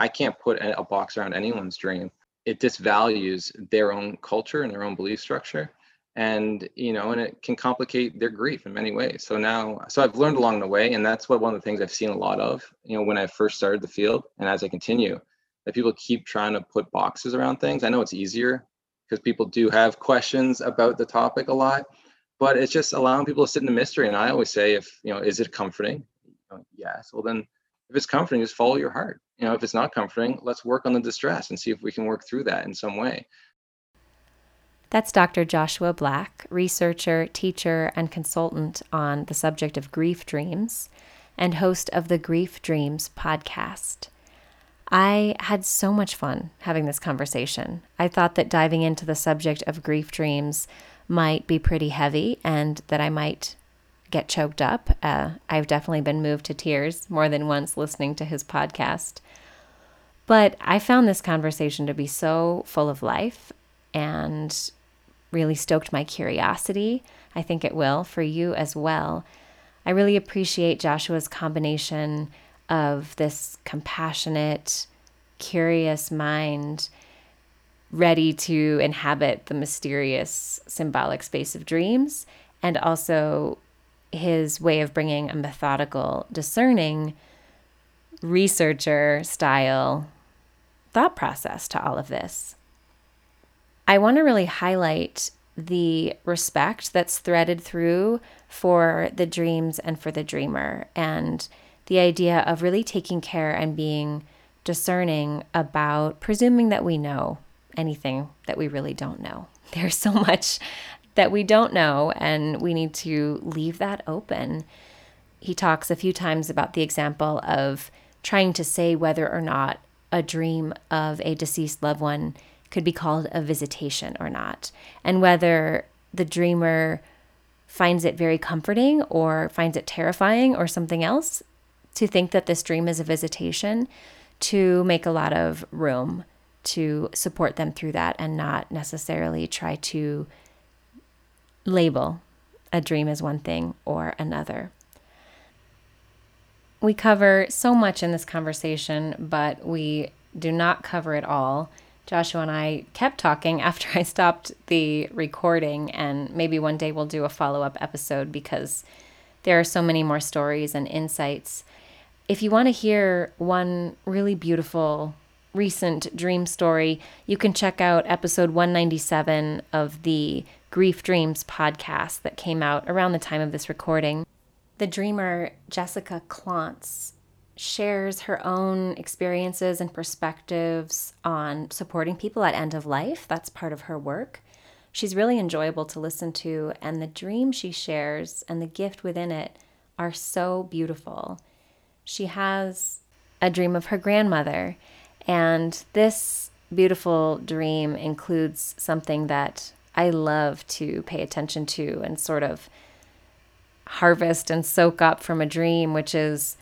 I can't put a box around anyone's dream. It disvalues their own culture and their own belief structure and you know and it can complicate their grief in many ways. So now so i've learned along the way and that's what one of the things i've seen a lot of you know when i first started the field and as i continue that people keep trying to put boxes around things. I know it's easier because people do have questions about the topic a lot but it's just allowing people to sit in the mystery. And i always say if you know is it comforting? Yes. Well then if it's comforting just follow your heart you know if it's not comforting let's work on the distress and see if we can work through that in some way that's Dr. Joshua Black, researcher, teacher, and consultant on the subject of grief dreams, and host of the Grief Dreams podcast. I had so much fun having this conversation. I thought that diving into the subject of grief dreams might be pretty heavy and that I might get choked up. Uh, I've definitely been moved to tears more than once listening to his podcast. But I found this conversation to be so full of life and really stoked my curiosity. I think it will for you as well. I really appreciate Joshua's combination of this compassionate, curious mind ready to inhabit the mysterious symbolic space of dreams, and also his way of bringing a methodical, discerning, researcher style thought process to all of this. I want to really highlight the respect that's threaded through for the dreams and for the dreamer, and the idea of really taking care and being discerning about presuming that we know anything that we really don't know. There's so much that we don't know, and we need to leave that open. He talks a few times about the example of trying to say whether or not a dream of a deceased loved one could be called a visitation or not, and whether the dreamer finds it very comforting or finds it terrifying or something else to think that this dream is a visitation, to make a lot of room to support them through that and not necessarily try to label a dream as one thing or another. We cover so much in this conversation, but we do not cover it all Joshua and I kept talking after I stopped the recording, and maybe one day we'll do a follow up episode because there are so many more stories and insights. If you want to hear one really beautiful recent dream story, you can check out episode 197 of the Grief Dreams podcast that came out around the time of this recording. The dreamer Jessica Klontz shares her own experiences and perspectives on supporting people at end of life. That's part of her work. She's really enjoyable to listen to, and the dream she shares and the gift within it are so beautiful. She has a dream of her grandmother, and this beautiful dream includes something that I love to pay attention to and sort of harvest and soak up from a dream, which is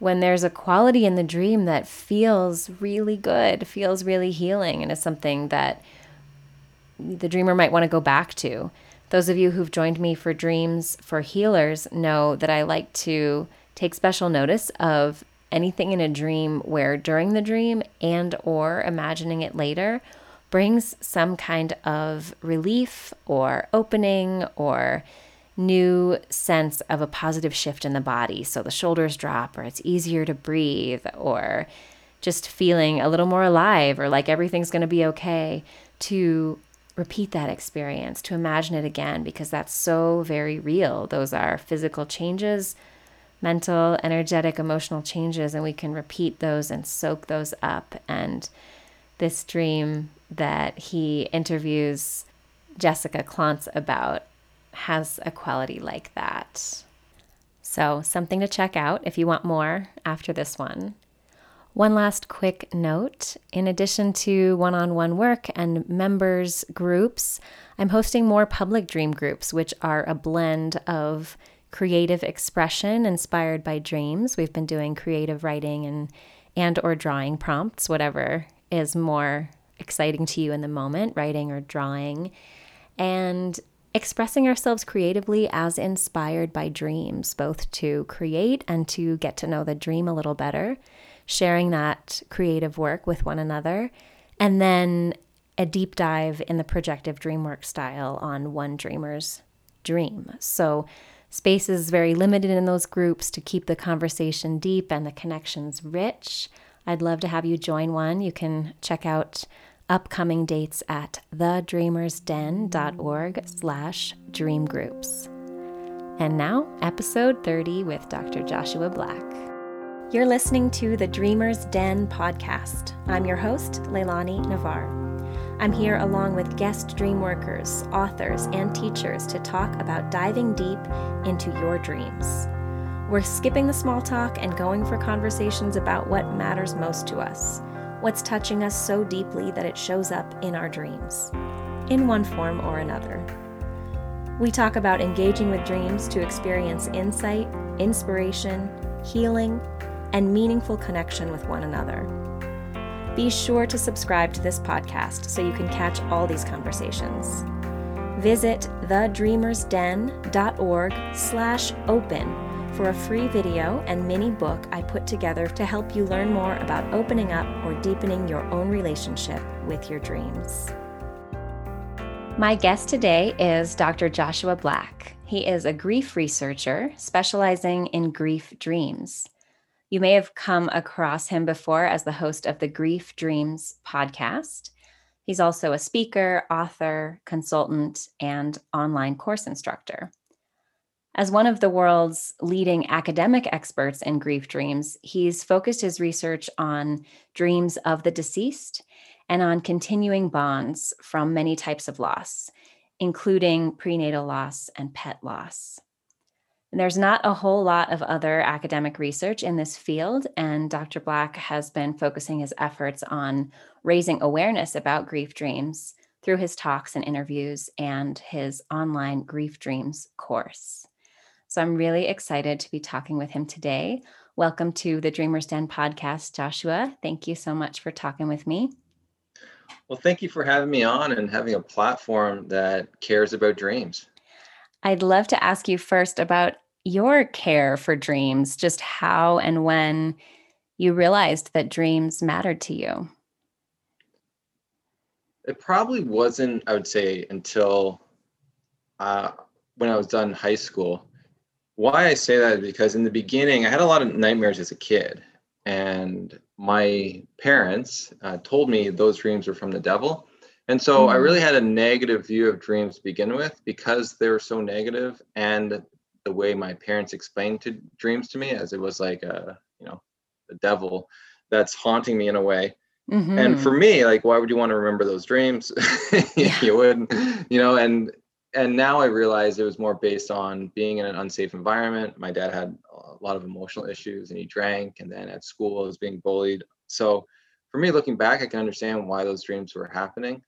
when there's a quality in the dream that feels really good, feels really healing, and is something that the dreamer might want to go back to. Those of you who've joined me for Dreams for Healers know that I like to take special notice of anything in a dream where during the dream and or imagining it later brings some kind of relief or opening or new sense of a positive shift in the body. So the shoulders drop, or it's easier to breathe, or just feeling a little more alive, or like everything's going to be okay, to repeat that experience, to imagine it again, because that's so very real. Those are physical changes, mental, energetic, emotional changes, and we can repeat those and soak those up. And this dream that he interviews Jessica Klontz about has a quality like that. So, something to check out if you want more after this one. One last quick note in addition to one on one work and members groups, I'm hosting more public dream groups, which are a blend of creative expression inspired by dreams. We've been doing creative writing and and or drawing prompts, whatever is more exciting to you in the moment, writing or drawing. And expressing ourselves creatively as inspired by dreams, both to create and to get to know the dream a little better, sharing that creative work with one another, and then a deep dive in the projective dreamwork style on one dreamer's dream. So, space is very limited in those groups to keep the conversation deep and the connections rich. I'd love to have you join one. You can check out upcoming dates at thedreamersden.org slash dreamgroups. And now, episode 30 with Dr. Joshua Black. You're listening to the Dreamer's Den podcast. I'm your host, Leilani Navar. I'm here along with guest dream workers, authors, and teachers to talk about diving deep into your dreams. We're skipping the small talk and going for conversations about what matters most to us what's touching us so deeply that it shows up in our dreams, in one form or another. We talk about engaging with dreams to experience insight, inspiration, healing, and meaningful connection with one another. Be sure to subscribe to this podcast so you can catch all these conversations. Visit thedreamersden.org slash open for a free video and mini book I put together to help you learn more about opening up or deepening your own relationship with your dreams. My guest today is Dr. Joshua Black. He is a grief researcher specializing in grief dreams. You may have come across him before as the host of the Grief Dreams podcast. He's also a speaker, author, consultant, and online course instructor. As one of the world's leading academic experts in grief dreams, he's focused his research on dreams of the deceased and on continuing bonds from many types of loss, including prenatal loss and pet loss. And there's not a whole lot of other academic research in this field, and Dr. Black has been focusing his efforts on raising awareness about grief dreams through his talks and interviews and his online Grief Dreams course. So I'm really excited to be talking with him today. Welcome to the Dreamers Den podcast, Joshua. Thank you so much for talking with me. Well, thank you for having me on and having a platform that cares about dreams. I'd love to ask you first about your care for dreams, just how and when you realized that dreams mattered to you. It probably wasn't, I would say, until uh, when I was done high school why I say that is because in the beginning, I had a lot of nightmares as a kid, and my parents uh, told me those dreams were from the devil. And so mm-hmm. I really had a negative view of dreams to begin with because they were so negative, and the way my parents explained to dreams to me as it was like a you know the devil that's haunting me in a way. Mm-hmm. And for me, like, why would you want to remember those dreams? you wouldn't, you know, and and now I realize it was more based on being in an unsafe environment. My dad had a lot of emotional issues and he drank, and then at school I was being bullied. So for me, looking back, I can understand why those dreams were happening.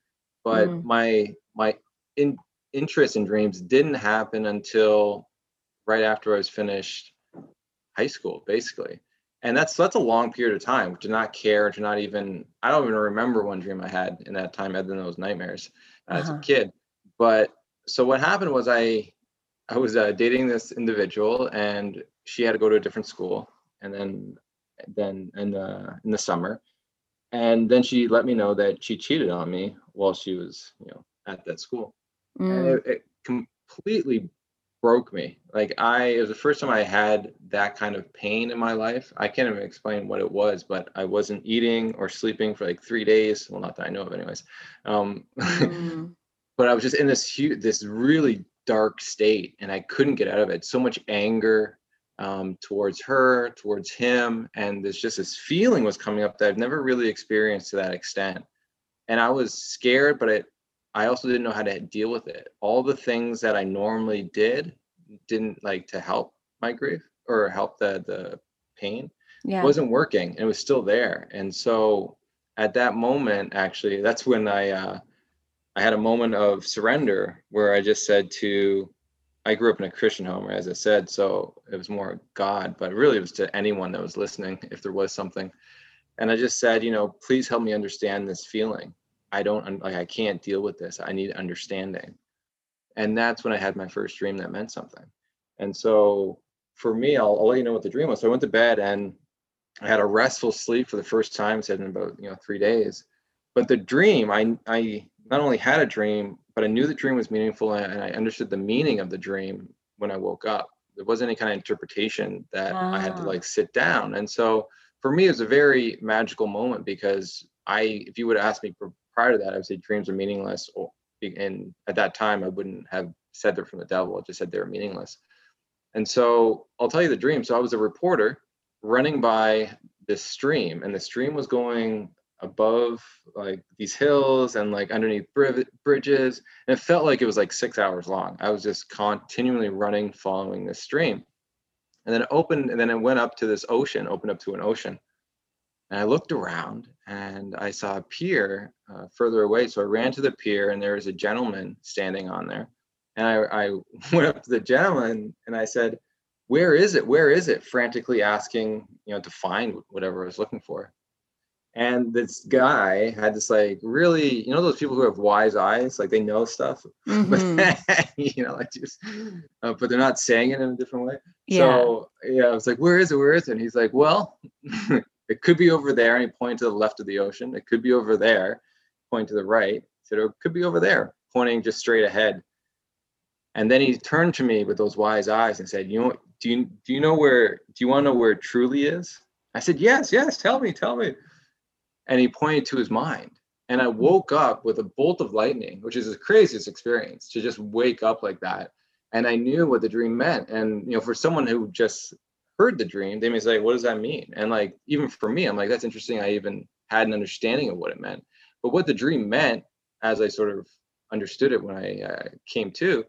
But mm. my my in, interest in dreams didn't happen until right after I was finished high school, basically. And that's that's a long period of time to not care, to not even I don't even remember one dream I had in that time other than those nightmares as uh-huh. a kid. But so what happened was I I was uh, dating this individual and she had to go to a different school and then then in the in the summer. And then she let me know that she cheated on me while she was you know at that school. Mm. and it, it, completely broke me. Like i it was the first time i had that kind of pain in my life. I can't even explain what it was but i wasn't eating or sleeping for like three days. Well not that i know of anyways. Um mm. But I was just in this huge, this really dark state, and I couldn't get out of it. So much anger um, towards her, towards him, and there's just this feeling was coming up that I've never really experienced to that extent. And I was scared, but it, I also didn't know how to deal with it. All the things that I normally did didn't like to help my grief or help the the pain. Yeah. wasn't working. And it was still there. And so at that moment, actually, that's when I uh, I had a moment of surrender where I just said to, I grew up in a Christian home, as I said, so it was more God, but really it was to anyone that was listening, if there was something. And I just said, you know, please help me understand this feeling. I don't like, I can't deal with this. I need understanding. And that's when I had my first dream that meant something. And so for me, I'll, I'll let you know what the dream was. So I went to bed and I had a restful sleep for the first time, said in about you know three days. But the dream, I I not only had a dream, but I knew the dream was meaningful and I understood the meaning of the dream when I woke up. There wasn't any kind of interpretation that ah. I had to ah. like sit down. And so for me, it was a very magical moment because I, if you would ask me prior to that, I would say dreams are meaningless. Or, and at that time, I wouldn't have said they're from the devil. I just said they were meaningless. And so I'll tell you the dream. So I was a reporter running by this stream, and the stream was going above like these hills and like underneath bridges and it felt like it was like six hours long. I was just continually running following this stream. And then it opened and then it went up to this ocean opened up to an ocean. And i looked around and i saw a pier uh, further away. So i ran to the pier and there was a gentleman standing on there. And I, I went up to the gentleman and i said where is it? Where is it? frantically asking you know to find whatever i was looking for and this guy had this like really you know those people who have wise eyes like they know stuff? Mm-hmm. but you know like just uh, but they're not saying it in a different way? Yeah. so yeah. i was like where is it? Where is it? And he's like well it could be over there and he pointed to the left of the ocean. It could be over there point to the right. He said it could be over there pointing just straight ahead. And then he turned to me with those wise eyes and said you know do you do you know where do you want to know where it truly is? I said yes yes tell me tell me and he pointed to his mind. And I woke up with a bolt of lightning, which is the craziest experience to just wake up like that. And I knew what the dream meant. And you know, for someone who just heard the dream, they may say, "What does that mean?" And like, even for me, I'm like, "That's interesting." I even had an understanding of what it meant. But what the dream meant, as I sort of understood it when I uh, came to,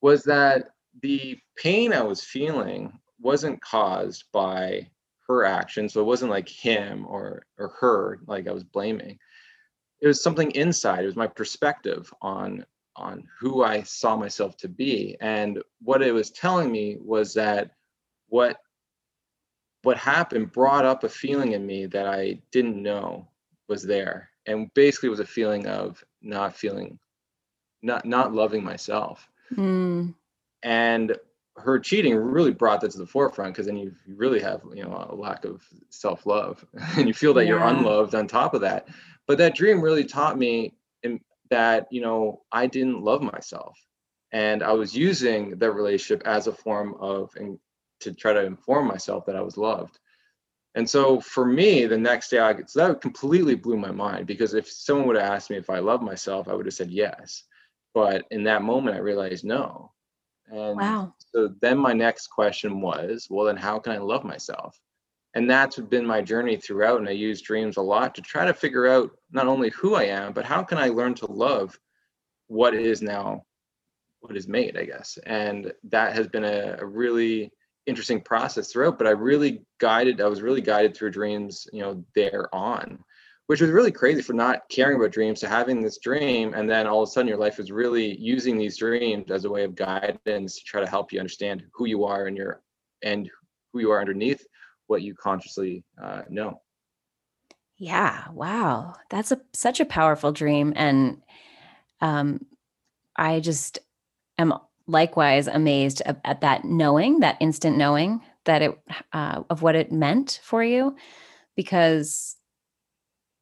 was that the pain I was feeling wasn't caused by her action. So it wasn't like him or or her like I was blaming. It was something inside. It was my perspective on on who I saw myself to be. And what it was telling me was that what what happened brought up a feeling in me that I didn't know was there. And basically was a feeling of not feeling not not loving myself. Mm. And her cheating really brought that to the forefront because then you, you really have you know a lack of self-love and you feel that yeah. you're unloved on top of that. But that dream really taught me in, that you know i didn't love myself and i was using that relationship as a form of and to try to inform myself that i was loved. And so for me the next day i so that completely blew my mind because if someone would have asked me if i love myself i would have said yes. But in that moment i realized no and wow. so then my next question was, well, then how can I love myself? And that's been my journey throughout. And I use dreams a lot to try to figure out not only who I am, but how can I learn to love what is now what is made, I guess. And that has been a, a really interesting process throughout. But I really guided, I was really guided through dreams, you know, there on which was really crazy for not caring about dreams to having this dream and then all of a sudden your life is really using these dreams as a way of guidance to try to help you understand who you are and your and who you are underneath what you consciously uh, know. Yeah wow. That's a such a powerful dream and um i just am likewise amazed at, at that knowing that instant knowing that it uh, of what it meant for you because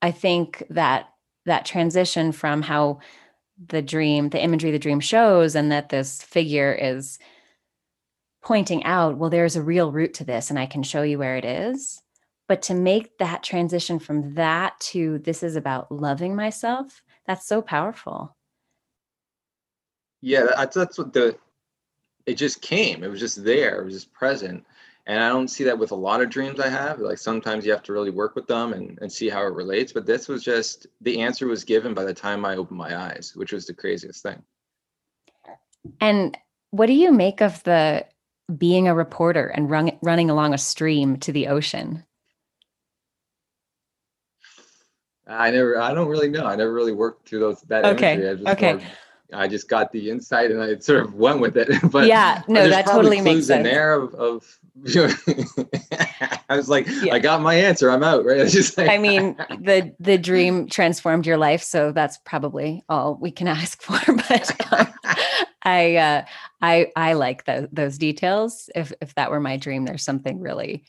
I think that that transition from how the dream, the imagery the dream shows, and that this figure is pointing out, well, there's a real root to this, and I can show you where it is. But to make that transition from that to this is about loving myself, that's so powerful. Yeah, that's, that's what the, it just came. It was just there. It was just present and i don't see that with a lot of dreams i have like sometimes you have to really work with them and, and see how it relates but this was just the answer was given by the time i opened my eyes which was the craziest thing. And what do you make of the being a reporter and run, running along a stream to the ocean? I never i don't really know. I never really worked through those that okay okay. more, I just got the insight and I sort of went with it. But yeah, no, that totally makes sense. In there of, of I was like, yeah. I got my answer. I'm out. Right. I just like, I mean, the the dream transformed your life, so that's probably all we can ask for. But um, I uh, I I like the, those details. If if that were my dream, there's something really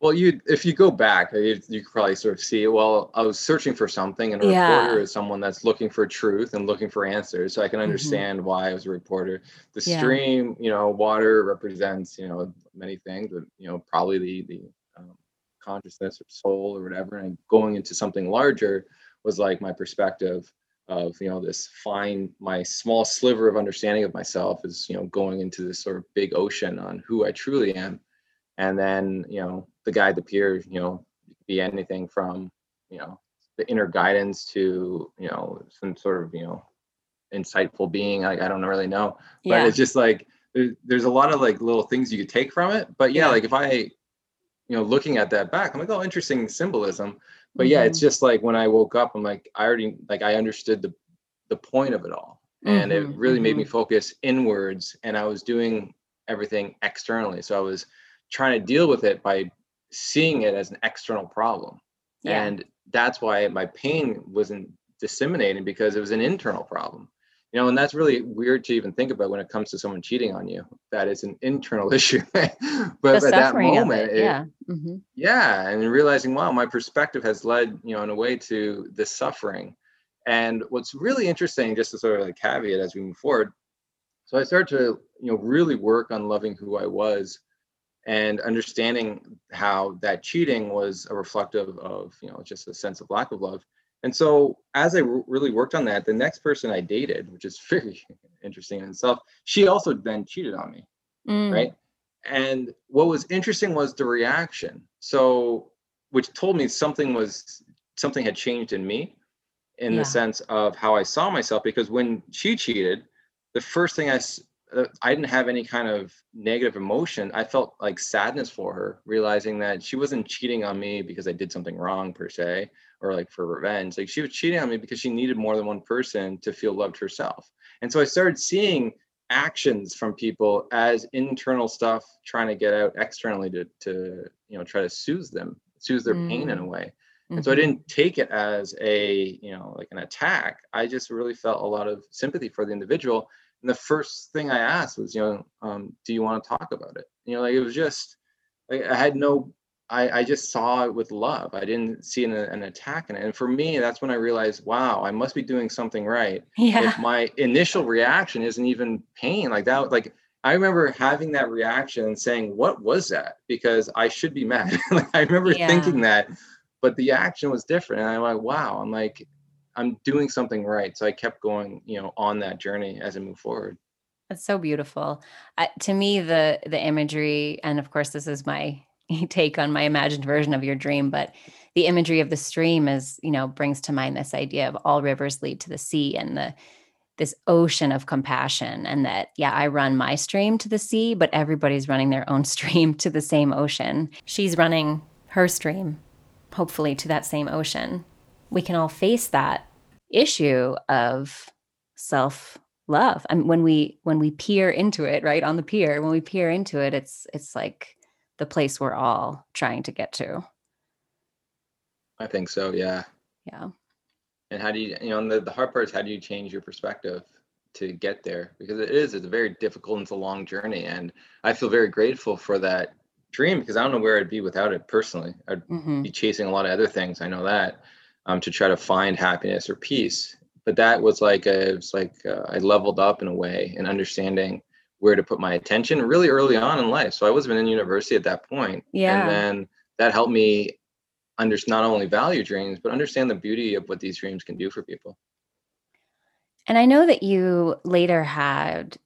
Well, you if you go back, you, you could probably sort of see. Well, I was searching for something, and a Yeah. reporter is someone that's looking for truth and looking for answers. So I can Mhm. understand why I was a reporter. The Yeah. stream, you know, water represents, you know, many things, but you know, probably the the um, consciousness or soul or whatever. And going into something larger was like my perspective of you know this fine my small sliver of understanding of myself is you know going into this sort of big ocean on who I truly am and then you know the guide the pier you know be anything from you know the inner guidance to you know some sort of you know insightful being like i don't really know but Yeah. it's just like there, there's a lot of like little things you could take from it but yeah, Yeah. like if i you know looking at that back i'm like oh interesting symbolism but yeah it's Mhm. just like when i woke up i'm like i already like i understood the the point of it all and it Mhm, really made me focus inwards and i was doing everything externally so i was trying to deal with it by seeing it as an external problem Yeah. and that's why my pain wasn't disseminating because it was an internal problem you know and that's really weird to even think about when it comes to someone cheating on you that it's an internal issue but the at that moment it. it- yeah. hmm yeah and realizing wow my perspective has led you know in a way to this suffering and what's really interesting just to sort of like caveat as we move forward so i started to you know really work on loving who i was and understanding how that cheating was a reflective of you know just a sense of lack of love and so as i really worked on that the next person i dated which is very interesting in itself she also then cheated on me Mm. right and what was interesting was the reaction so which told me something was something had changed in me in Yeah. the sense of how i saw myself because when she cheated the first thing i i didn't have any kind of negative emotion. I felt like sadness for her realizing that she wasn't cheating on me because i did something wrong per se or like for revenge. Like she was cheating on me because she needed more than one person to feel loved herself. And so i started seeing actions from people as internal stuff trying to get out externally to to you know try to soothe them soothe their pain in a Mm. way. And so i Mhm. didn't take it as a you know like an attack. I just really felt a lot of sympathy for the individual and the first thing i asked was you know um, do you want to talk about it you know like it was just like i had no I, I just saw it with love. I didn't see an, an attack in it. And for me, that's when I realized, wow, I must be doing something right Yeah. if my initial reaction isn't even pain like that like i remember having that reaction and saying what was that because i should be mad like i remember Yeah. thinking that but the action was different and i'm like wow i'm like i'm doing something right so i kept going you know on that journey as i move forward That's so beautiful. I, to me, the the imagery, and of course, this is my take on my imagined version of your dream, but the imagery of the stream is, you know, brings to mind this idea of all rivers lead to the sea and the this ocean of compassion, and that yeah, I run my stream to the sea, but everybody's running their own stream to the same ocean. She's running her stream, hopefully, to that same ocean. We can all face that issue of self love I mean, when we when we peer into it right on the pier when we peer into it it's it's like the place we're all trying to get to. I think so yeah. Yeah. And how do you you know and the, the hard part is how do you change your perspective to get there? Because it is it's a very difficult and it's a long journey and i feel very grateful for that dream because i don't know where i'd be without it personally. I'd hmm be chasing a lot of other things. I know that um, to try to find happiness or peace. But that was like a, it was like uh, I leveled up in a way in understanding where to put my attention really early on in life. So I wasn't in university at that point. Yeah. And then that helped me understand not only value dreams but understand the beauty of what these dreams can do for people. and i know that you later had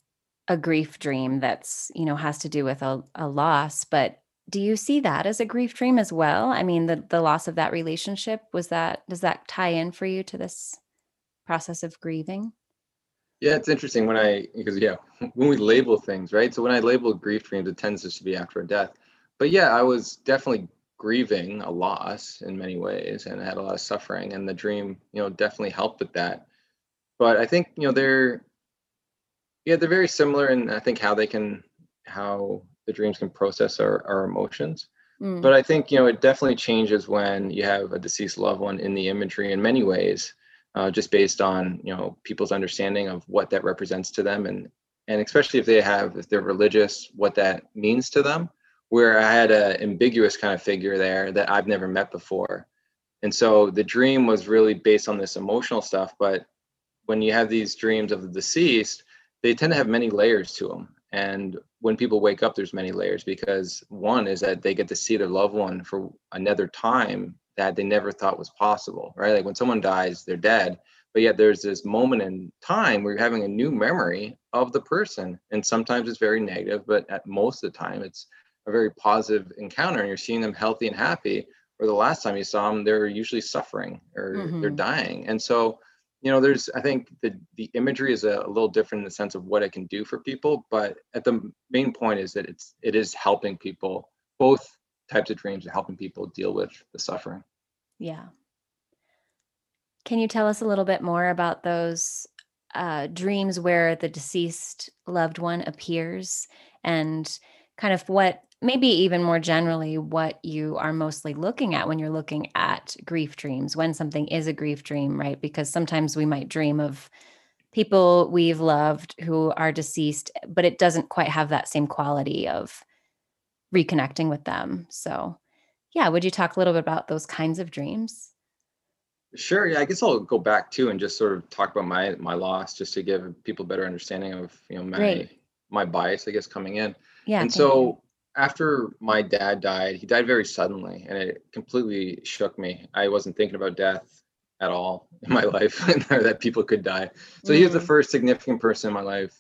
a grief dream that's you know has to do with a, a loss but do you see that as a grief dream as well i mean the the loss of that relationship was that does that tie in for you to this process of grieving Yeah, it's interesting when I because yeah, when we label things, right? So when I label grief dreams, it tends just to be after a death. But yeah, I was definitely grieving a loss in many ways and I had a lot of suffering and the dream, you know, definitely helped with that. But I think, you know, they're yeah, they're very similar in I think how they can how the dreams can process our, our emotions. Mm. But I think, you know, it definitely changes when you have a deceased loved one in the imagery in many ways uh, just based on you know people's understanding of what that represents to them and and especially if they have if they're religious what that means to them where I had an ambiguous kind of figure there that I've never met before. And so the dream was really based on this emotional stuff. But when you have these dreams of the deceased, they tend to have many layers to them. And when people wake up, there's many layers because one is that they get to see their loved one for another time that they never thought was possible, right? Like when someone dies, they're dead. But yet there's this moment in time where you're having a new memory of the person. And sometimes it's very negative, but at most of the time it's a very positive encounter and you're seeing them healthy and happy. Or the last time you saw them, they're usually suffering or mm-hmm. they're dying. And so you know there's i think the the imagery is a, a, little different in the sense of what it can do for people but at the main point is that it's it is helping people both types of dreams are helping people deal with the suffering. Yeah. Can you tell us a little bit more about those uh, dreams where the deceased loved one appears and kind of what maybe even more generally what you are mostly looking at when you're looking at grief dreams when something is a grief dream right? Because sometimes we might dream of people we've loved who are deceased but it doesn't quite have that same quality of reconnecting with them. So yeah would you talk a little bit about those kinds of dreams? Sure yeah i guess i'll go back too and just sort of talk about my my loss just to give people better understanding of you know my Great. my bias i guess coming in. Yeah and so after my dad died, he died very suddenly and it completely shook me. I wasn't thinking about death at all in my life or that people could die. So mm. he was the mm. first significant person in my life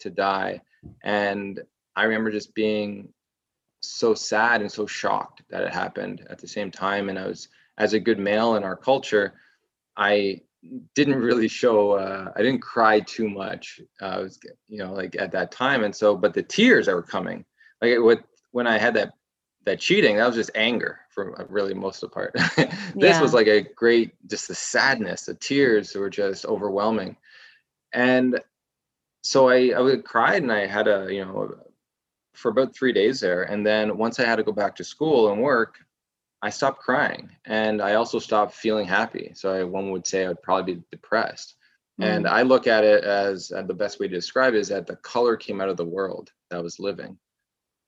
to die. And I remember just being so sad and so shocked that it happened at the same time. And I was, as a good male in our culture, I didn't really show uh, i didn't cry too much uh, i was you know like at that time and so but the tears that were coming like what when I had that that cheating, that was just anger for uh, really most of the part. this yeah. was like a great, just the sadness, the tears were just overwhelming. And so I, I would cried and I had a, you know, for about three days there. And then once I had to go back to school and work, I stopped crying and I also stopped feeling happy. So I, one would say I would probably be depressed. Mm. And I look at it as uh, the best way to describe it is that the color came out of the world that I was living.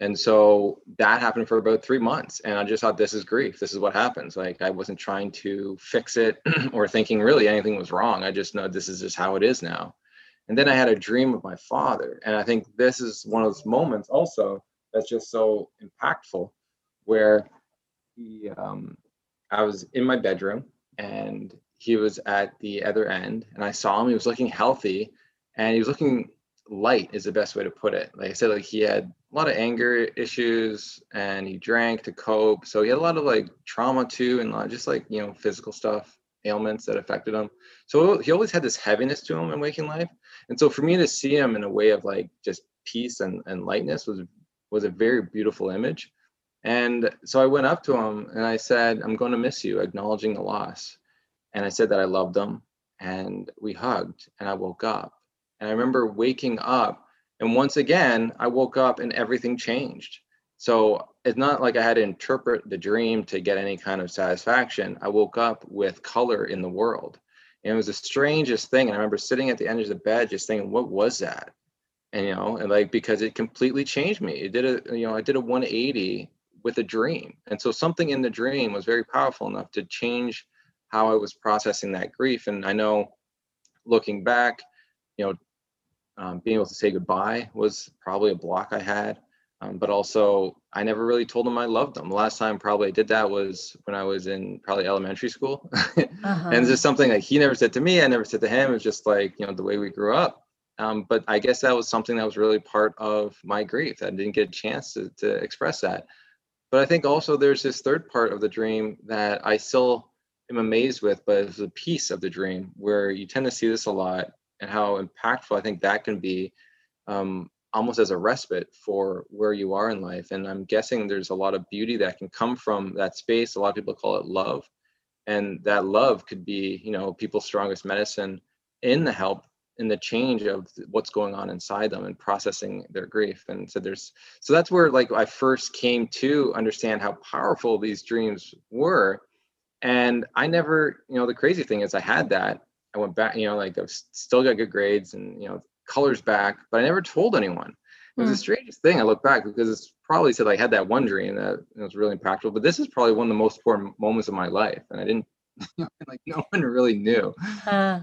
And so that happened for about three months. And I just thought, this is grief. This is what happens. Like I wasn't trying to fix it or thinking really anything was wrong. I just know this is just how it is now. And then I had a dream of my father. And I think this is one of those moments also that's just so impactful where he, um, I was in my bedroom and he was at the other end and I saw him. He was looking healthy and he was looking light is the best way to put it. Like I said, like he had a lot of anger issues and he drank to cope. So he had a lot of like trauma too, and just like, you know, physical stuff, ailments that affected him. So he always had this heaviness to him in waking life. And so for me to see him in a way of like just peace and, and lightness was was a very beautiful image. And so I went up to him and I said, I'm going to miss you, acknowledging the loss. And I said that I loved him and we hugged and I woke up. And I remember waking up and once again, I woke up and everything changed. So it's not like I had to interpret the dream to get any kind of satisfaction. I woke up with color in the world. And it was the strangest thing. And I remember sitting at the end of the bed just thinking, what was that? And you know, and like because it completely changed me. It did a, you know, I did a 180 with a dream. And so something in the dream was very powerful enough to change how I was processing that grief. And I know looking back, you know, um, being able to say goodbye was probably a block I had. Um, but also, I never really told them I loved them. The last time probably I did that was when I was in probably elementary school. uh-huh. And just something like he never said to me, I never said to him. It's just like, you know, the way we grew up. Um, but I guess that was something that was really part of my grief. I didn't get a chance to, to express that. But I think also there's this third part of the dream that I still am amazed with, but it's a piece of the dream where you tend to see this a lot and how impactful I think that can be um, almost as a respite for where you are in life. And I'm guessing there's a lot of beauty that can come from that space. A lot of people call it love. And that love could be, you know, people's strongest medicine in the help in the change of what's going on inside them and processing their grief and so there's so that's where like i first came to understand how powerful these dreams were and i never you know the crazy thing is i had that I went back, you know, like I've still got good grades and, you know, colors back, but I never told anyone. It was the strangest thing. I look back because it's probably said I had that one dream that it was really impactful, but this is probably one of the most important moments of my life, and I didn't like no one really knew. Uh.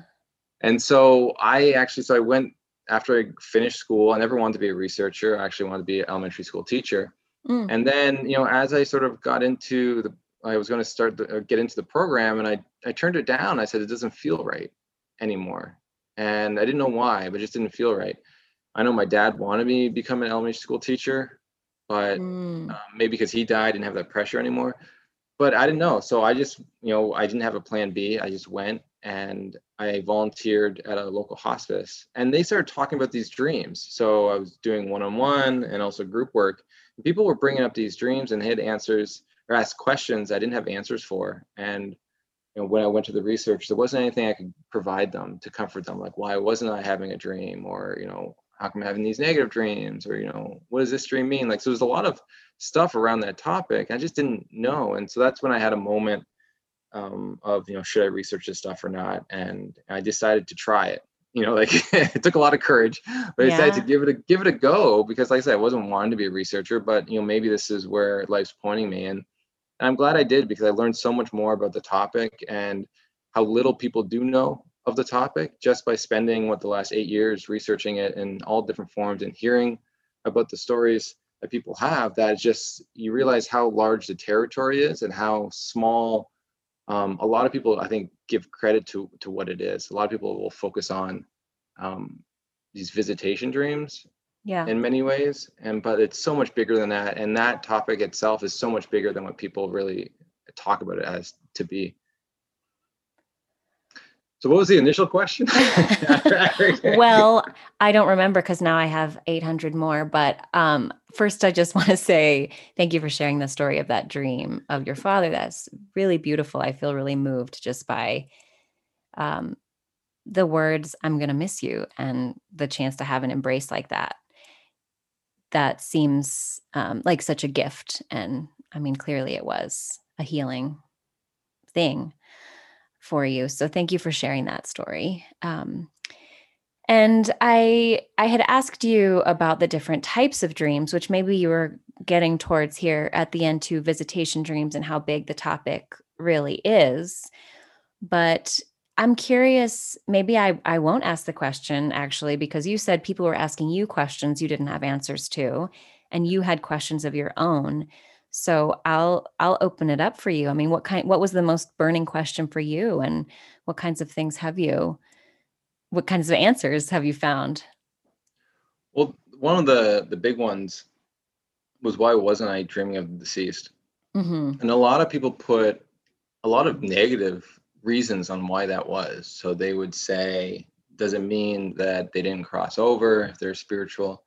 And so I actually so I went after I finished school. I never wanted to be a researcher. I actually wanted to be an elementary school teacher. Mm. And then you know as I sort of got into the I was going to start the, get into the program, and I I turned it down. I said it doesn't feel right anymore, and I didn't know why, but it just didn't feel right. I know my dad wanted me to become an elementary school teacher, but mm. um, maybe because he died, didn't have that pressure anymore. But I didn't know, so I just, you know, I didn't have a plan B. I just went and I volunteered at a local hospice, and they started talking about these dreams. So I was doing one-on-one and also group work. And people were bringing up these dreams, and they had answers or asked questions I didn't have answers for, and you know, when I went to the research, there wasn't anything I could provide them to comfort them, like why wasn't I having a dream, or you know, how come I'm having these negative dreams? or you know what does this dream mean? Like so there's a lot of stuff around that topic i just didn't know. And so that's when i had a moment um, of you know should i research this stuff or not? And i decided to try it. You know like it took a lot of courage but i decided to give it a give it a go because like i said i wasn't wanting to be a researcher but you know maybe this is where life's pointing me. And, and i'm glad i did because i learned so much more about the topic and how little people do know of the topic just by spending what the last eight years researching it in all different forms and hearing about the stories that people have that just you realize how large the territory is and how small um, a lot of people i think give credit to to what it is. A lot of people will focus on um, these visitation dreams yeah in many ways and but it's so much bigger than that and that topic itself is so much bigger than what people really talk about it as to be so what was the initial question? well, I don't remember because now I have 800 more. But um, first, I just want to say thank you for sharing the story of that dream of your father. That's really beautiful. I feel really moved just by um, the words, I'm going to miss you, and the chance to have an embrace like that. That seems um, like such a gift. And I mean, clearly it was a healing thing for you. So thank you for sharing that story. Um, and I I had asked you about the different types of dreams, which maybe you were getting towards here at the end to visitation dreams and how big the topic really is. But I'm curious, maybe I, I won't ask the question actually, because you said people were asking you questions you didn't have answers to, and you had questions of your own. So I'll I'll open it up for you. I mean, what kind what was the most burning question for you and what kinds of things have you what kinds of answers have you found? Well, one of the the big ones was why wasn't I dreaming of the deceased? Mm-hmm. And a lot of people put a lot of negative reasons on why that was. So they would say, does it mean that they didn't cross over if they're spiritual?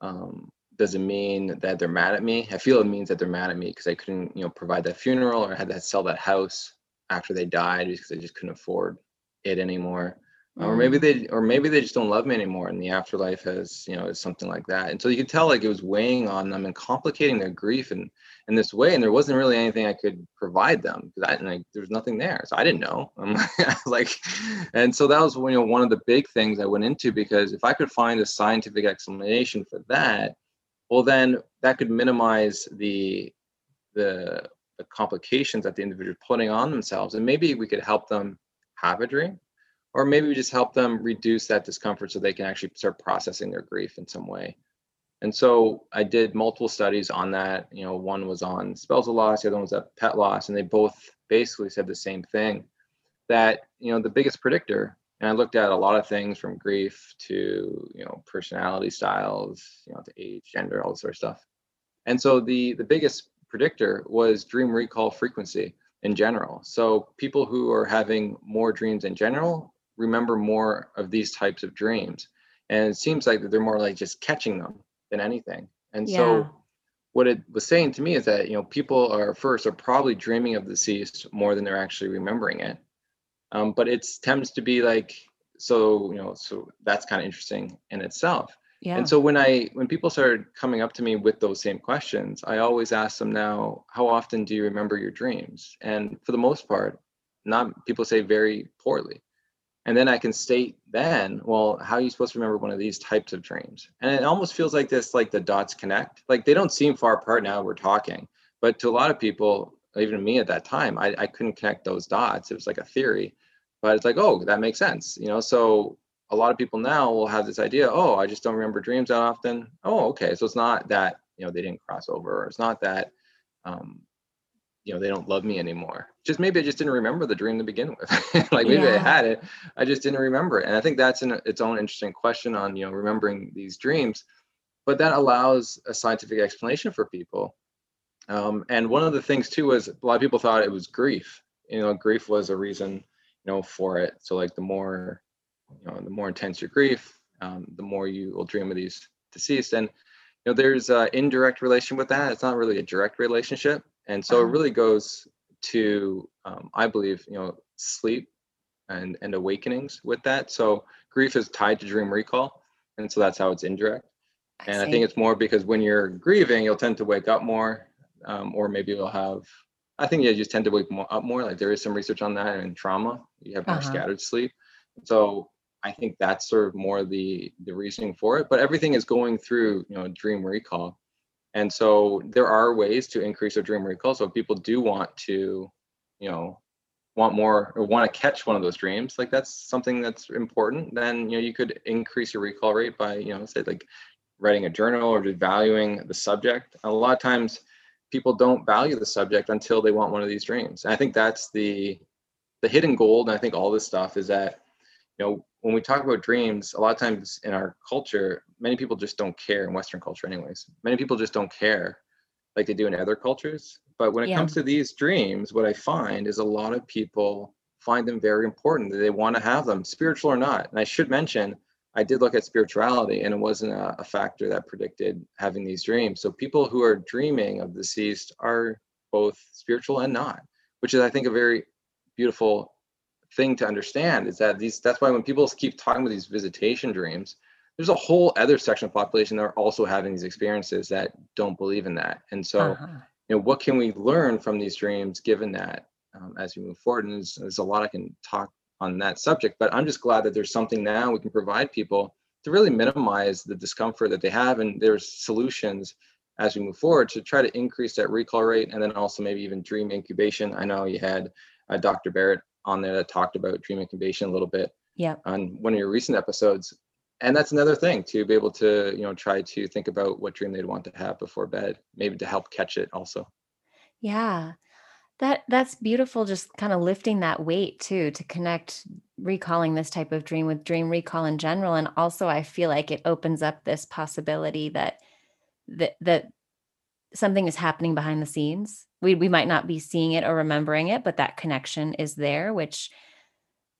Um, does it mean that they're mad at me. I feel it means that they're mad at me because I couldn't, you know, provide that funeral or had to sell that house after they died because I just couldn't afford it anymore. Or maybe mm. they, or maybe they just don't love me anymore, and the afterlife has, you know, is something like that. And so you could tell like it was weighing on them and complicating their grief in in this way. And there wasn't really anything I could provide them because I like there was nothing there, so I didn't know. I'm like, and so that was you know one of the big things I went into because if I could find a scientific explanation for that, well then that could minimize the the, the complications that the individual is putting on themselves and maybe we could help them have a dream or maybe we just help them reduce that discomfort so they can actually start processing their grief in some way and so i did multiple studies on that you know one was on spousal loss the other one was at pet loss and they both basically said the same thing that you know the biggest predictor and I looked at a lot of things from grief to you know personality styles, you know, to age, gender, all this sort of stuff. And so the the biggest predictor was dream recall frequency in general. So people who are having more dreams in general remember more of these types of dreams. And it seems like that they're more like just catching them than anything. And yeah. so what it was saying to me is that you know people are first are probably dreaming of the deceased more than they're actually remembering it um, but it tends to be like so you know so that's kind of interesting in itself yeah. and so when i when people started coming up to me with those same questions i always ask them now how often do you remember your dreams and for the most part not people say very poorly and then I can state then, well, how are you supposed to remember one of these types of dreams? And it almost feels like this, like the dots connect. Like they don't seem far apart now we're talking, but to a lot of people, even me at that time, I, I couldn't connect those dots. It was like a theory, but it's like, oh, that makes sense, you know. So a lot of people now will have this idea, oh, I just don't remember dreams that often. Oh, okay, so it's not that you know they didn't cross over, or it's not that um, you know they don't love me anymore. Just maybe i just didn't remember the dream to begin with. Like maybe yeah. i had it i just didn't remember it. And i think that's an, its own interesting question on you know remembering these dreams. But that allows a scientific explanation for people. Um, and one of the things too was a lot of people thought it was grief. You know grief was a reason you know for it. So like the more you know the more intense your grief um, the more you will dream of these deceased. And you know there's an indirect relation with that. It's not really a direct relationship and so uh-huh. it really goes to um, i believe you know sleep and and awakenings with that so grief is tied to dream recall and so that's how it's indirect I and see. i think it's more because when you're grieving you'll tend to wake up more um, or maybe you'll have i think you just tend to wake more, up more like there is some research on that in trauma you have more uh-huh. scattered sleep so i think that's sort of more the the reasoning for it but everything is going through you know dream recall and so there are ways to increase their dream recall. So if people do want to, you know, want more or want to catch one of those dreams, like that's something that's important, then you know you could increase your recall rate by, you know, say like writing a journal or just valuing the subject. A lot of times people don't value the subject until they want one of these dreams. And I think that's the the hidden gold. And I think all this stuff is that, you know, when we talk about dreams, a lot of times in our culture, many people just don't care in Western culture, anyways. Many people just don't care like they do in other cultures. But when it yeah. comes to these dreams, what I find is a lot of people find them very important, that they want to have them, spiritual or not. And I should mention, I did look at spirituality and it wasn't a, a factor that predicted having these dreams. So people who are dreaming of deceased are both spiritual and not, which is, I think, a very beautiful thing to understand is that these that's why when people keep talking about these visitation dreams there's a whole other section of population that are also having these experiences that don't believe in that. And so uh-huh. you know what can we learn from these dreams given that um, as we move forward? And there's, there's a lot i can talk on that subject but i'm just glad that there's something now we can provide people to really minimize the discomfort that they have and there's solutions as we move forward to try to increase that recall rate and then also maybe even dream incubation. I know you had uh, dr barrett on there that talked about dream incubation a little bit yeah on one of your recent episodes. And that's another thing to be able to you know try to think about what dream they'd want to have before bed maybe to help catch it also. Yeah. That that's beautiful just kind of lifting that weight too to connect recalling this type of dream with dream recall in general. And also i feel like it opens up this possibility that that that something is happening behind the scenes. We we might not be seeing it or remembering it, but that connection is there, which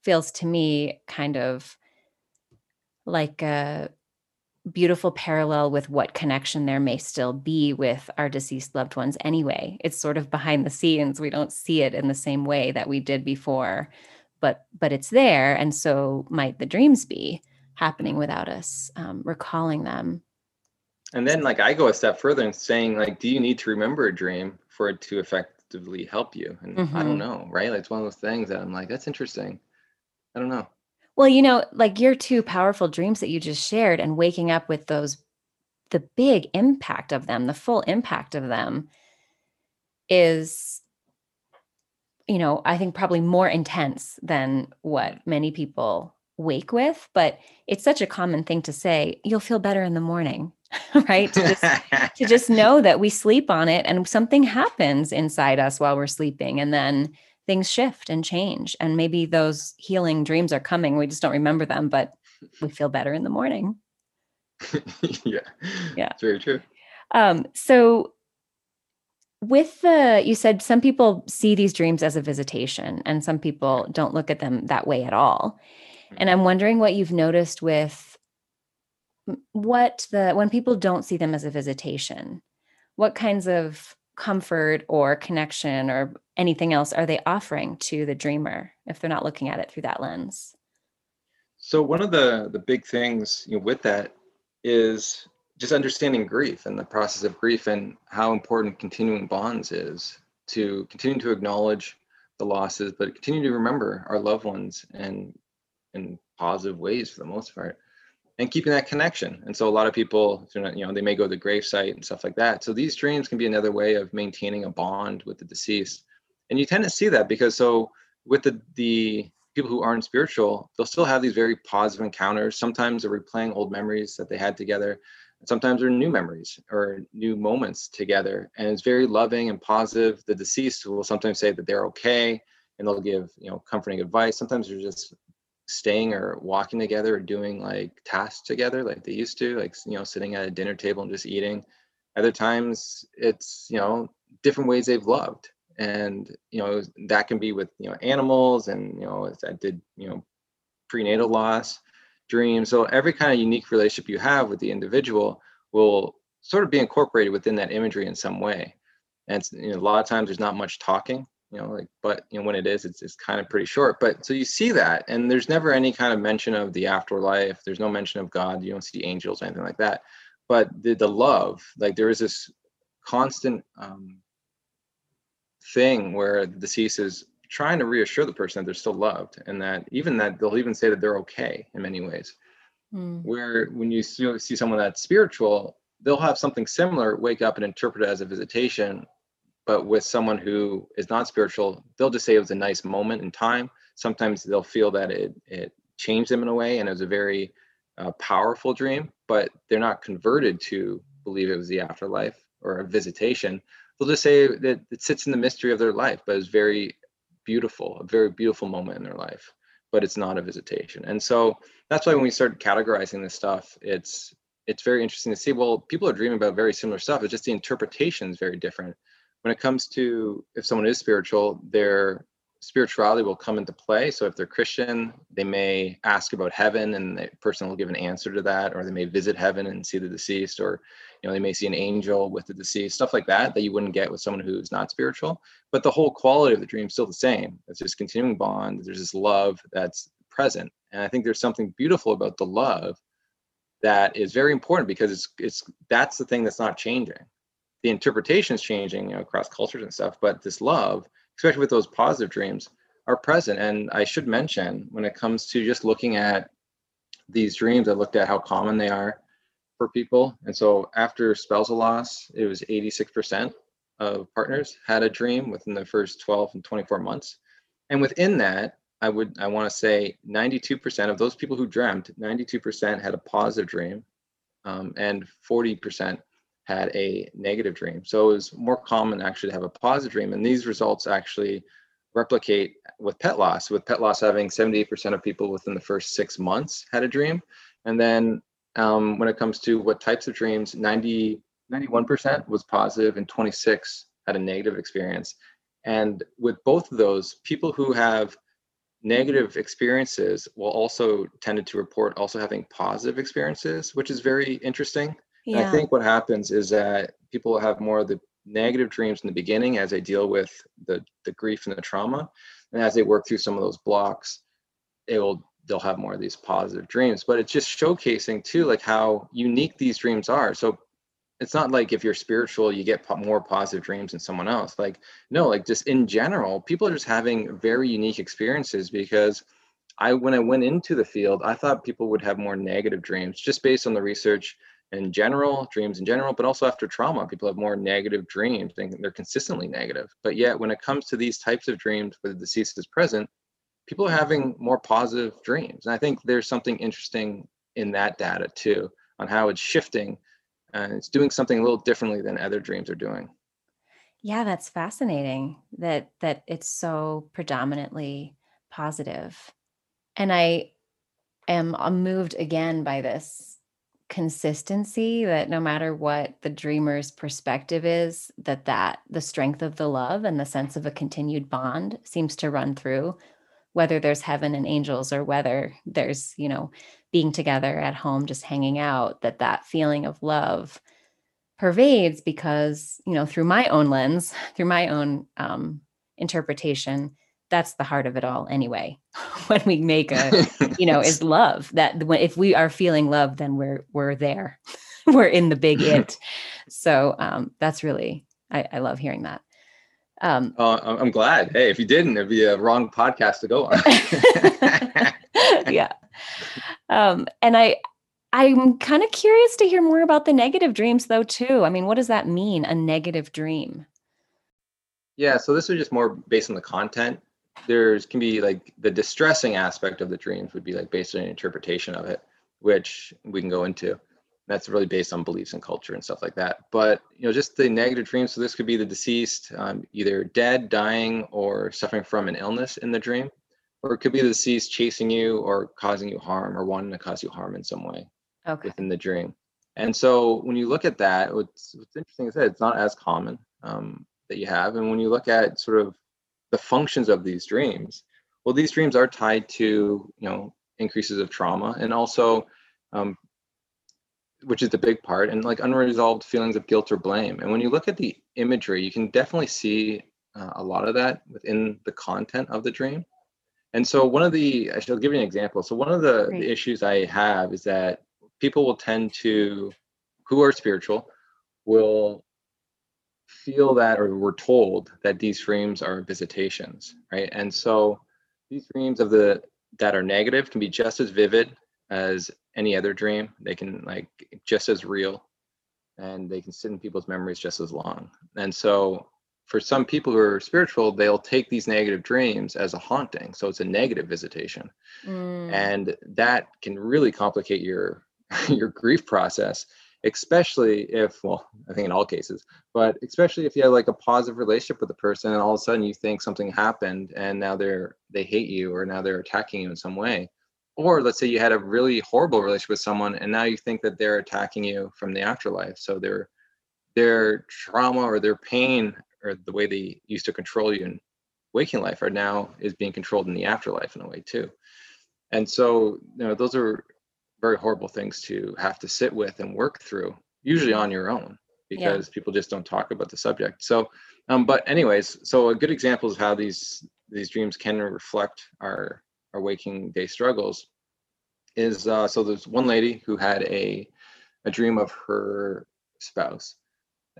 feels to me kind of like a beautiful parallel with what connection there may still be with our deceased loved ones anyway. It's sort of behind the scenes. We don't see it in the same way that we did before, but but it's there. And so might the dreams be happening without us um, recalling them and then like I go a step further and saying like, do you need to remember a dream for it to effectively help you? And mm-hmm. I don't mm-hmm. know, right? Like it's one of those things that I'm like, that's interesting. I don't know. Well, you know, like your two powerful dreams that you just shared and waking up with those the big impact of them, the full impact of them is you know, I think probably more intense than what many people wake with, but it's such a common thing to say, you'll feel better in the morning. right? To just, to just know that we sleep on it and something happens inside us while we're sleeping. And then things shift and change. And maybe those healing dreams are coming. We just don't remember them, but we feel better in the morning. yeah. Yeah. It's very true. Um, so with the you said some people see these dreams as a visitation and some people don't look at them that way at all. And I'm wondering what you've noticed with what the when people don't see them as a visitation what kinds of comfort or connection or anything else are they offering to the dreamer if they're not looking at it through that lens? So one of the the big things you know, with that is just understanding grief and the process of grief and how important continuing bonds is to continue to acknowledge the losses but continue to remember our loved ones and in positive ways for the most part and keeping that connection. And so a lot of people you know they may go to the grave site and stuff like that. So these dreams can be another way of maintaining a bond with the deceased. And you tend to see that because so with the the people who aren't spiritual they'll still have these very positive encounters. Sometimes they're replaying old memories that they had together. Sometimes they're new memories or new moments together. And it's very loving and positive. The deceased will sometimes say that they're okay and they'll give you know comforting advice. Sometimes they're just staying or walking together or doing like tasks together like they used to like you know sitting at a dinner table and just eating. Other times it's you know different ways they've loved. And you know that can be with you know animals and you know i did you know prenatal loss dreams. So every kind of unique relationship you have with the individual will sort of be incorporated within that imagery in some way. And you know, a lot of times there's not much talking you know like but you know when it is it's, it's kind of pretty short but so you see that and there's never any kind of mention of the afterlife there's no mention of god you don't see angels or anything like that but the, the love like there is this constant um, thing where the deceased is trying to reassure the person that they're still loved and that even that they'll even say that they're okay in many ways mm. where when you see, see someone that's spiritual they'll have something similar wake up and interpret it as a visitation but with someone who is not spiritual they'll just say it was a nice moment in time. Sometimes they'll feel that it it changed them in a way and it was a very uh, powerful dream but they're not converted to believe it was the afterlife or a visitation. They'll just say that it sits in the mystery of their life but it's very beautiful a very beautiful moment in their life but it's not a visitation. And so that's why when we start categorizing this stuff it's it's very interesting to see. Well people are dreaming about very similar stuff it's just the interpretation is very different when it comes to if someone is spiritual, their spirituality will come into play. So if they're Christian, they may ask about heaven and the person will give an answer to that, or they may visit heaven and see the deceased, or you know, they may see an angel with the deceased, stuff like that that you wouldn't get with someone who's not spiritual. But the whole quality of the dream is still the same. It's this continuing bond, there's this love that's present. And I think there's something beautiful about the love that is very important because it's it's that's the thing that's not changing the interpretation is changing you know, across cultures and stuff, but this love, especially with those positive dreams, are present. And I should mention when it comes to just looking at these dreams, I looked at how common they are for people. And so after spousal loss, it was 86% of partners had a dream within the first 12 and 24 months. And within that, I would I want to say 92% of those people who dreamt, 92% had a positive dream, um, and 40% had a negative dream. So it was more common actually to have a positive dream. And these results actually replicate with pet loss, with pet loss having 78% of people within the first six months had a dream. And then um, when it comes to what types of dreams, 90, 91% was positive and 26 had a negative experience. And with both of those, people who have negative experiences will also tended to report also having positive experiences, which is very interesting. Yeah. And I think what happens is that people have more of the negative dreams in the beginning as they deal with the the grief and the trauma, and as they work through some of those blocks, it will they'll have more of these positive dreams. But it's just showcasing too, like how unique these dreams are. So it's not like if you're spiritual you get more positive dreams than someone else like no like just in general people are just having very unique experiences because i when i went into the field i thought people would have more negative dreams just based on the research in general, dreams in general, but also after trauma, people have more negative dreams they're consistently negative. But yet, when it comes to these types of dreams where the deceased is present, people are having more positive dreams. And I think there's something interesting in that data too, on how it's shifting and it's doing something a little differently than other dreams are doing. Yeah, that's fascinating that that it's so predominantly positive. And I am uh, moved again by this consistency that no matter what the dreamer's perspective is that that the strength of the love and the sense of a continued bond seems to run through. Whether there's heaven and angels or whether there's you know being together at home just hanging out that that feeling of love pervades because you know through my own lens through my own um, interpretation that's the heart of it all anyway when we make a you know is love that if we are feeling love then we're we're there we're in the big it so um that's really i, I love hearing that um uh, i'm glad hey if you didn't it'd be a wrong podcast to go on yeah um, and I, I'm kind of curious to hear more about the negative dreams, though, too. I mean, what does that mean, a negative dream? Yeah, so this is just more based on the content. There's can be like the distressing aspect of the dreams would be like based on an interpretation of it, which we can go into. That's really based on beliefs and culture and stuff like that. But you know, just the negative dreams. So this could be the deceased, um, either dead, dying, or suffering from an illness in the dream, or it could be the deceased chasing you or causing you harm or wanting to cause you harm in some way okay. within the dream. And so when you look at that, what's, what's interesting is that it's not as common um, that you have. And when you look at sort of the functions of these dreams, well, these dreams are tied to, you know, increases of trauma and also um, which is the big part, and like unresolved feelings of guilt or blame. And when you look at the imagery, you can definitely see uh, a lot of that within the content of the dream. And so, one of the, I shall give you an example. So, one of the, the issues I have is that people will tend to, who are spiritual, will feel that or we're told that these dreams are visitations, right? And so, these dreams of the that are negative can be just as vivid as any other dream. They can like just as real and they can sit in people's memories just as long. And so for some people who are spiritual, they'll take these negative dreams as a haunting. So it's a negative visitation. Mm. And that can really complicate your your grief process, especially if, well, I think in all cases, but especially if you have like a positive relationship with the person and all of a sudden you think something happened and now they're they hate you or now they're attacking you in some way. Or let's say you had a really horrible relationship with someone and now you think that they're attacking you from the afterlife. So their their trauma or their pain or the way they used to control you in waking life are now is being controlled in the afterlife in a way too. And so you know those are very horrible things to have to sit with and work through usually on your own because yeah. people just don't talk about the subject so um, but anyways so a good example of how these these dreams can reflect our our waking day struggles is uh, so there's one lady who had a a dream of her spouse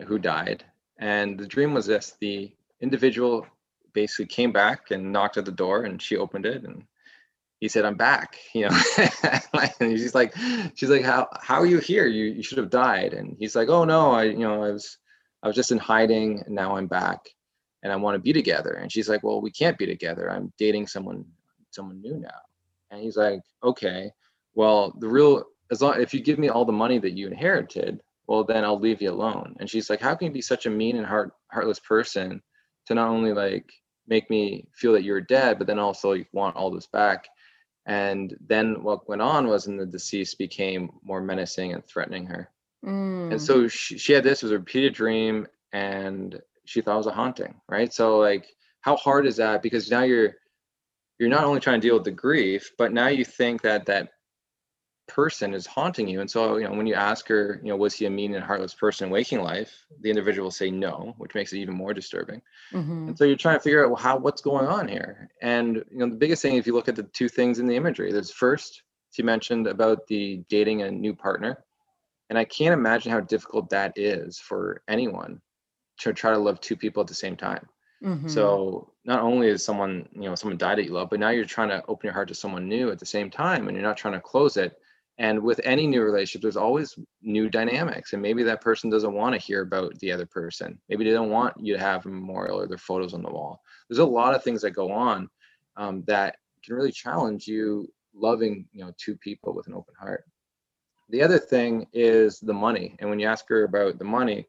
who died and the dream was this the individual basically came back and knocked at the door and she opened it and he said i'm back you know and she's like she's like how how are you here you, you should have died and he's like oh no i you know i was i was just in hiding and now i'm back and i want to be together and she's like well we can't be together i'm dating someone someone new now. And he's like, okay, well, the real, as long, if you give me all the money that you inherited, well, then I'll leave you alone. And she's like, how can you be such a mean and heart, heartless person to not only like make me feel that you're dead, but then also you want all this back. And then what went on was, in the deceased became more menacing and threatening her. Mm. And so she, she had this was a repeated dream, and she thought it was a haunting, right? So like, how hard is that? Because now you're you're not only trying to deal with the grief, but now you think that that person is haunting you. And so, you know, when you ask her, you know, was he a mean and heartless person in waking life? The individual will say no, which makes it even more disturbing. Mm-hmm. And so you're trying to figure out well, how what's going on here. And you know, the biggest thing, if you look at the two things in the imagery, there's first, she mentioned about the dating a new partner. And I can't imagine how difficult that is for anyone to try to love two people at the same time. Mm-hmm. So not only is someone, you know, someone died that you love, but now you're trying to open your heart to someone new at the same time and you're not trying to close it. And with any new relationship, there's always new dynamics. And maybe that person doesn't want to hear about the other person. Maybe they don't want you to have a memorial or their photos on the wall. There's a lot of things that go on um, that can really challenge you loving, you know, two people with an open heart. The other thing is the money. And when you ask her about the money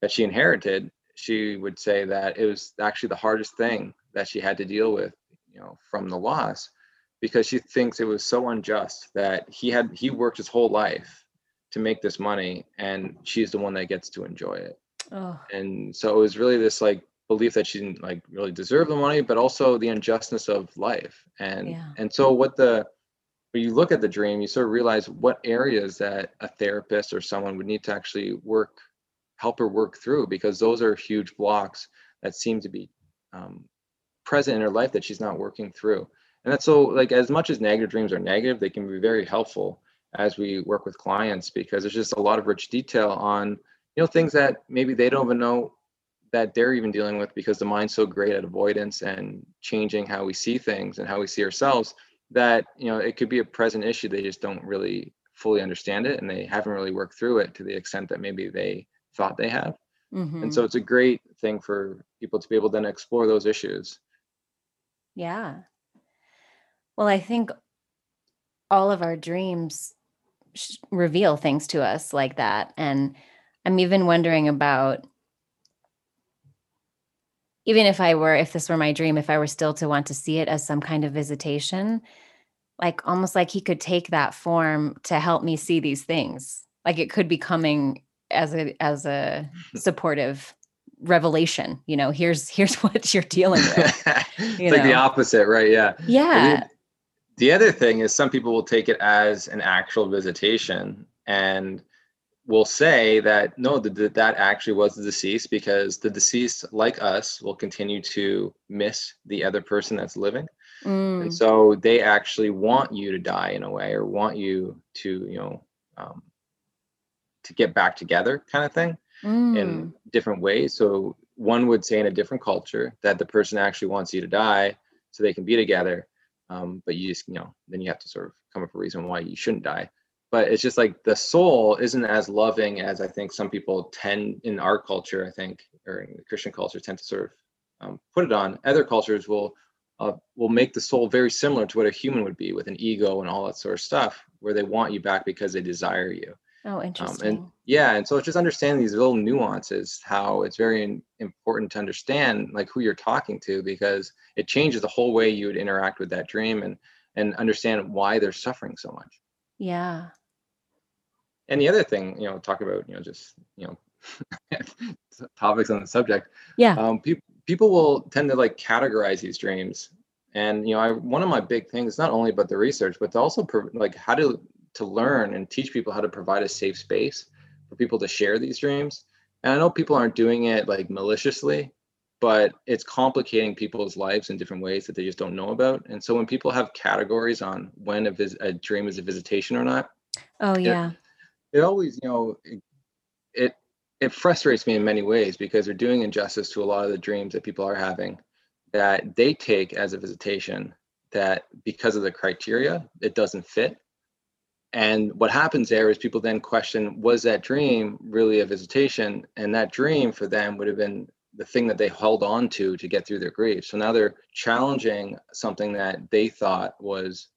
that she inherited, she would say that it was actually the hardest thing that she had to deal with, you know, from the loss, because she thinks it was so unjust that he had he worked his whole life to make this money, and she's the one that gets to enjoy it. Oh. And so it was really this like belief that she didn't like really deserve the money, but also the unjustness of life. And yeah. and so what the when you look at the dream, you sort of realize what areas that a therapist or someone would need to actually work help her work through because those are huge blocks that seem to be um, present in her life that she's not working through. And that's so like as much as negative dreams are negative, they can be very helpful as we work with clients because there's just a lot of rich detail on you know things that maybe they don't even know that they're even dealing with because the mind's so great at avoidance and changing how we see things and how we see ourselves that you know it could be a present issue they just don't really fully understand it and they haven't really worked through it to the extent that maybe they thought they have Mm-hmm. and so it's a great thing for people to be able to then explore those issues Yeah. Well, I think all of our dreams sh- reveal things to us like that. And I'm even wondering about even if I were, if this were my dream, if I were still to want to see it as some kind of visitation, like almost like he could take that form to help me see these things. Like it could be coming as a as a supportive revelation. You know, here's here's what you're dealing with. it's you like the opposite right yeah Yeah. The other thing is some people will take it as an actual visitation and will say that no that that actually was the deceased because the deceased like us will continue to miss the other person that's living Mm. and so they actually want you to die in a way or want you to you know um, to get back together kind of thing Mm. in different ways so one would say in a different culture that the person actually wants you to die so they can be together um, but you just you know then you have to sort of come up with a reason why you shouldn't die. But it's just like the soul isn't as loving as i think some people tend in our culture i think or in the christian culture tend to sort of um, put it on. Other cultures will uh, will make the soul very similar to what a human would be with an ego and all that sort of stuff where they want you back because they desire you Oh, um, interesting. and yeah and so it's just understanding these little nuances how it's very important to understand like who you're talking to because it changes the whole way you would interact with that dream and and understand why they're suffering so much yeah. and the other thing you know talk about you know just you know topics on the subject Yeah. um, people people will tend to like categorize these dreams and you know I, one of my big things not only about the research but to also pro- like how to to learn and teach people how to provide a safe space for people to share these dreams. And i know people aren't doing it like maliciously but it's complicating people's lives in different ways that they just don't know about. And so when people have categories on when a, vis- a dream is a visitation or not Oh, yeah. it always you know it, it it frustrates me in many ways because they're doing injustice to a lot of the dreams that people are having that they take as a visitation that because of the criteria it doesn't fit and what happens there is people then question was that dream really a visitation? And that dream for them would have been the thing that they held on to to get through their grief. So now they're challenging something that they thought was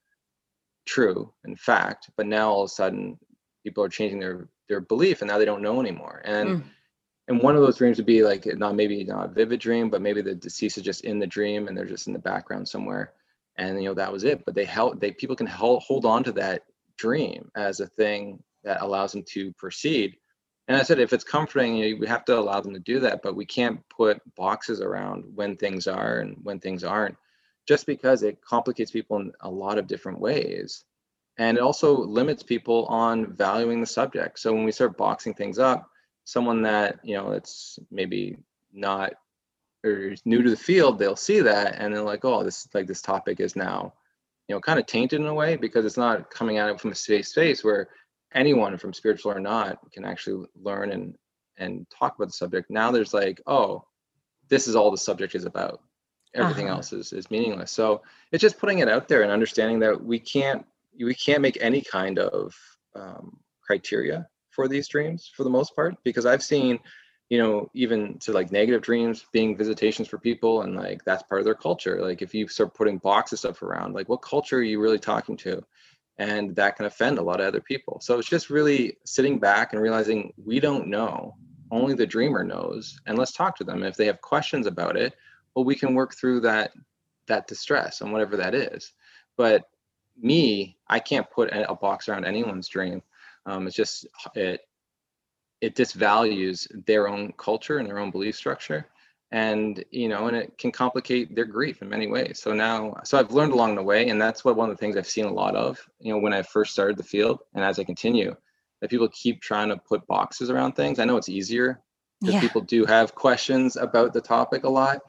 true in fact but now all of a sudden people are changing their their belief and now they don't know anymore. And Mm. and one of those dreams would be like not maybe not a vivid dream but maybe the deceased is just in the dream and they're just in the background somewhere. And you know that was it. But they held they people can hold, hold on to that dream as a thing that allows them to proceed. And i said if it's comforting you know, we have to allow them to do that but we can't put boxes around when things are and when things aren't just because it complicates people in a lot of different ways. And it also limits people on valuing the subject. So when we start boxing things up someone that you know it's maybe not or new to the field they'll see that and they're like oh this like this topic is now you know kind of tainted in a way because it's not coming at it from a safe space where anyone from spiritual or not can actually learn and and talk about the subject. Now there's like oh this is all the subject is about. Everything Uh-huh. else is, is meaningless. So it's just putting it out there and understanding that we can't we can't make any kind of um, criteria for these dreams for the most part because i've seen you know even to like negative dreams being visitations for people and like that's part of their culture. Like if you start putting boxes stuff around like what culture are you really talking to? And that can offend a lot of other people. So it's just really sitting back and realizing we don't know. Only the dreamer knows and let's talk to them. If they have questions about it well we can work through that that distress and whatever that is. But me i can't put a box around anyone's dream. Um, it's just it it disvalues their own culture and their own belief structure. And you know and it can complicate their grief in many ways. So now so i've learned along the way and that's what one of the things i've seen a lot of you know when i first started the field and as i continue that people keep trying to put boxes around things. I know it's easier because Yeah. people do have questions about the topic a lot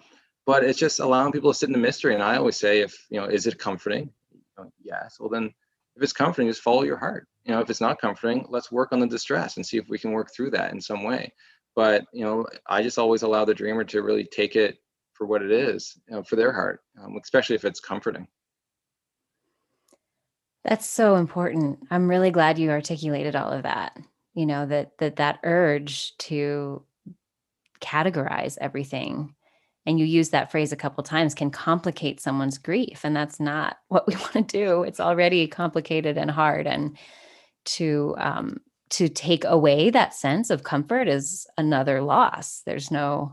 but it's just allowing people to sit in the mystery. And i always say if you know is it comforting? You know, yes. Well then if it's comforting just follow your heart you know if it's not comforting let's work on the distress and see if we can work through that in some way. But you know i just always allow the dreamer to really take it for what it is you know, for their heart um, especially if it's comforting. That's so important. I'm really glad you articulated all of that. You know, that that that urge to categorize everything. And you use that phrase a couple times can complicate someone's grief. And that's not what we want to do. It's already complicated and hard. And to um to take away that sense of comfort is another loss. There's no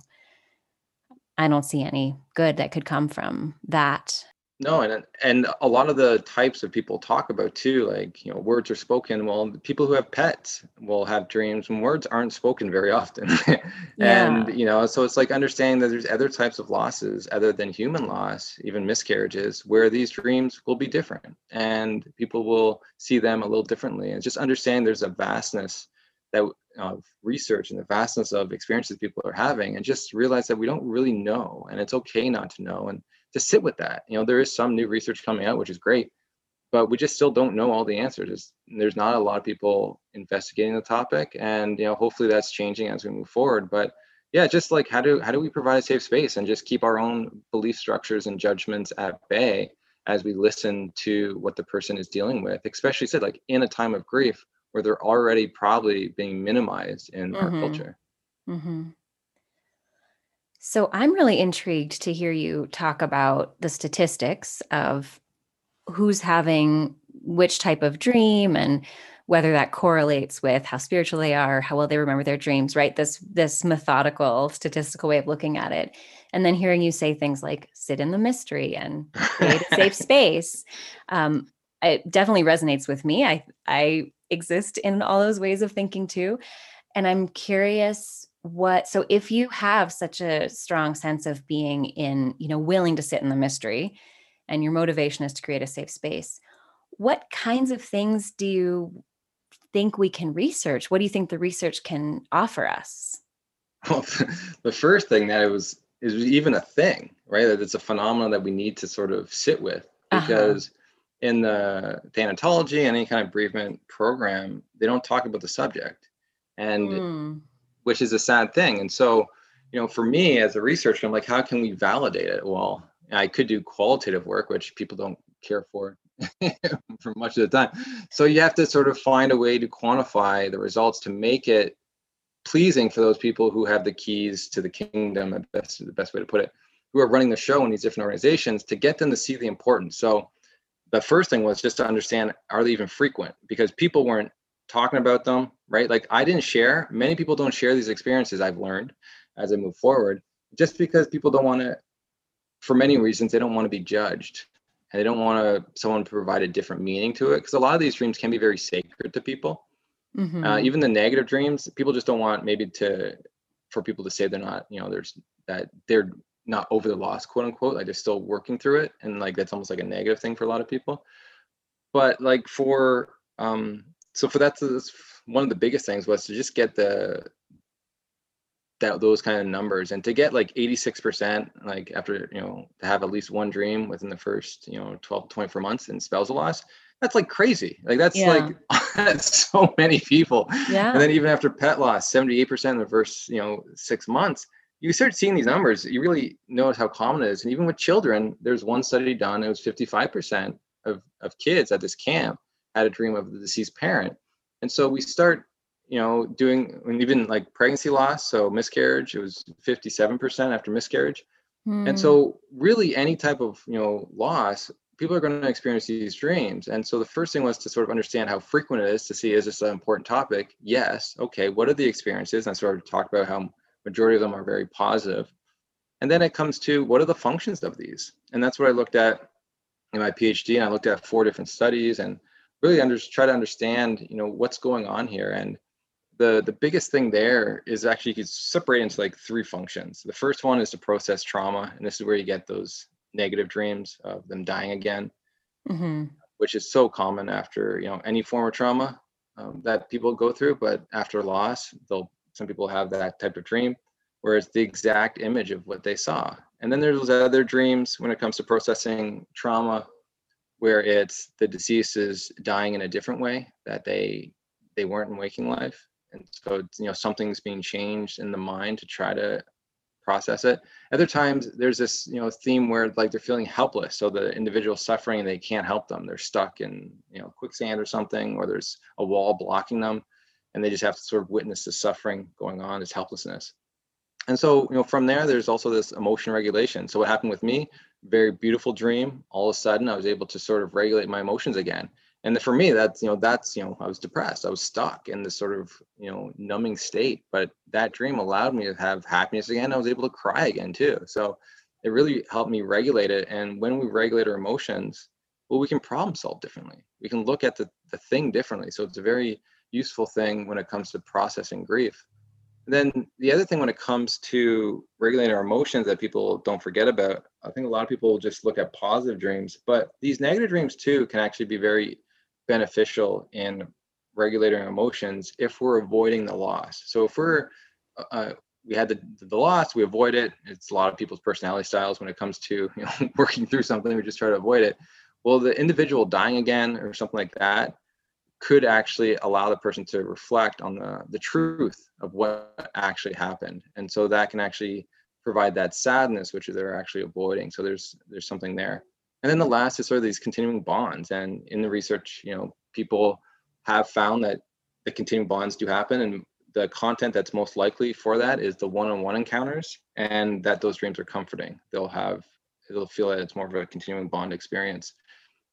i don't see any good that could come from that no, and and a lot of the types of people talk about too, like you know, words are spoken. Well, people who have pets will have dreams, and words aren't spoken very often. and yeah. you know, so it's like understanding that there's other types of losses other than human loss, even miscarriages, where these dreams will be different, and people will see them a little differently. And just understand there's a vastness that of research and the vastness of experiences people are having, and just realize that we don't really know, and it's okay not to know, and to sit with that. You know, there is some new research coming out, which is great, but we just still don't know all the answers. There's, there's not a lot of people investigating the topic, and you know, hopefully that's changing as we move forward. But yeah, just like how do how do we provide a safe space and just keep our own belief structures and judgments at bay as we listen to what the person is dealing with, especially said like in a time of grief where they're already probably being minimized in mm-hmm. our culture. Mm-hmm. So I'm really intrigued to hear you talk about the statistics of who's having which type of dream and whether that correlates with how spiritual they are, how well they remember their dreams, right? This this methodical, statistical way of looking at it. And then hearing you say things like sit in the mystery and create a safe space. Um, it definitely resonates with me. I I exist in all those ways of thinking too. And I'm curious what so if you have such a strong sense of being in you know willing to sit in the mystery and your motivation is to create a safe space what kinds of things do you think we can research what do you think the research can offer us well the first thing that it was is even a thing right that it's a phenomenon that we need to sort of sit with uh-huh. because uh-huh. in the thanatology and any kind of bereavement program they don't talk about the subject and mm which is a sad thing. And so, you know, for me as a researcher, I'm like, how can we validate it? Well, I could do qualitative work, which people don't care for for much of the time. So you have to sort of find a way to quantify the results to make it pleasing for those people who have the keys to the kingdom, best the best way to put it, who are running the show in these different organizations to get them to see the importance. So the first thing was just to understand are they even frequent? Because people weren't talking about them, right? Like I didn't share. Many people don't share these experiences I've learned as I move forward, just because people don't want to, for many reasons, they don't want to be judged. And they don't want to someone to provide a different meaning to it. Because a lot of these dreams can be very sacred to people. Mm-hmm. Uh, even the negative dreams, people just don't want maybe to for people to say they're not, you know, there's that they're not over the loss, quote unquote. Like they're still working through it. And like that's almost like a negative thing for a lot of people. But like for um so for that, one of the biggest things was to just get the that those kind of numbers and to get like 86% like after you know to have at least one dream within the first you know 12 24 months in spousal loss that's like crazy like that's yeah. like that's so many people yeah and then even after pet loss 78% in the first you know six months you start seeing these numbers you really notice how common it is and even with children there's one study done it was 55% of, of kids at this camp had a dream of the deceased parent. And so we start, you know, doing even like pregnancy loss, so miscarriage, it was 57% after miscarriage. Mm. And so really any type of, you know, loss, people are going to experience these dreams. And so the first thing was to sort of understand how frequent it is to see is this an important topic? Yes. Okay. What are the experiences? And I sort of talked about how majority of them are very positive. And then it comes to what are the functions of these? And that's what I looked at in my PhD. And I looked at four different studies and really under, try to understand you know what's going on here. And the the biggest thing there is actually you could separate into like three functions. The first one is to process trauma and this is where you get those negative dreams of them dying again mm-hmm. which is so common after you know any form of trauma um, that people go through. But after loss they'll some people have that type of dream where it's the exact image of what they saw. And then there's those other dreams when it comes to processing trauma where it's the deceased is dying in a different way that they they weren't in waking life and so you know something's being changed in the mind to try to process it. Other times there's this, you know, theme where like they're feeling helpless. So the individual suffering and they can't help them. They're stuck in, you know, quicksand or something, or there's a wall blocking them and they just have to sort of witness the suffering going on, this helplessness. And so, you know, from there, there's also this emotion regulation. So what happened with me, very beautiful dream. All of a sudden I was able to sort of regulate my emotions again. And for me that's you know that's you know i was depressed. I was stuck in this sort of you know numbing state. But that dream allowed me to have happiness again. I was able to cry again too. So it really helped me regulate it. And when we regulate our emotions well we can problem solve differently. We can look at the, the thing differently. So it's a very useful thing when it comes to processing grief and then the other thing when it comes to regulating our emotions that people don't forget about i think a lot of people just look at positive dreams but these negative dreams too can actually be very beneficial in regulating emotions if we're avoiding the loss. So if we're uh, uh, we had the, the loss, we avoid it. It's a lot of people's personality styles when it comes to you know working through something. We just try to avoid it. Well, the individual dying again or something like that could actually allow the person to reflect on the the truth of what actually happened, and so that can actually provide that sadness which they're actually avoiding. So there's there's something there. And then the last is sort of these continuing bonds. And in the research, you know, people have found that the continuing bonds do happen. And the content that's most likely for that is the one-on-one encounters and that those dreams are comforting. They'll have, they'll feel that it's more of a continuing bond experience,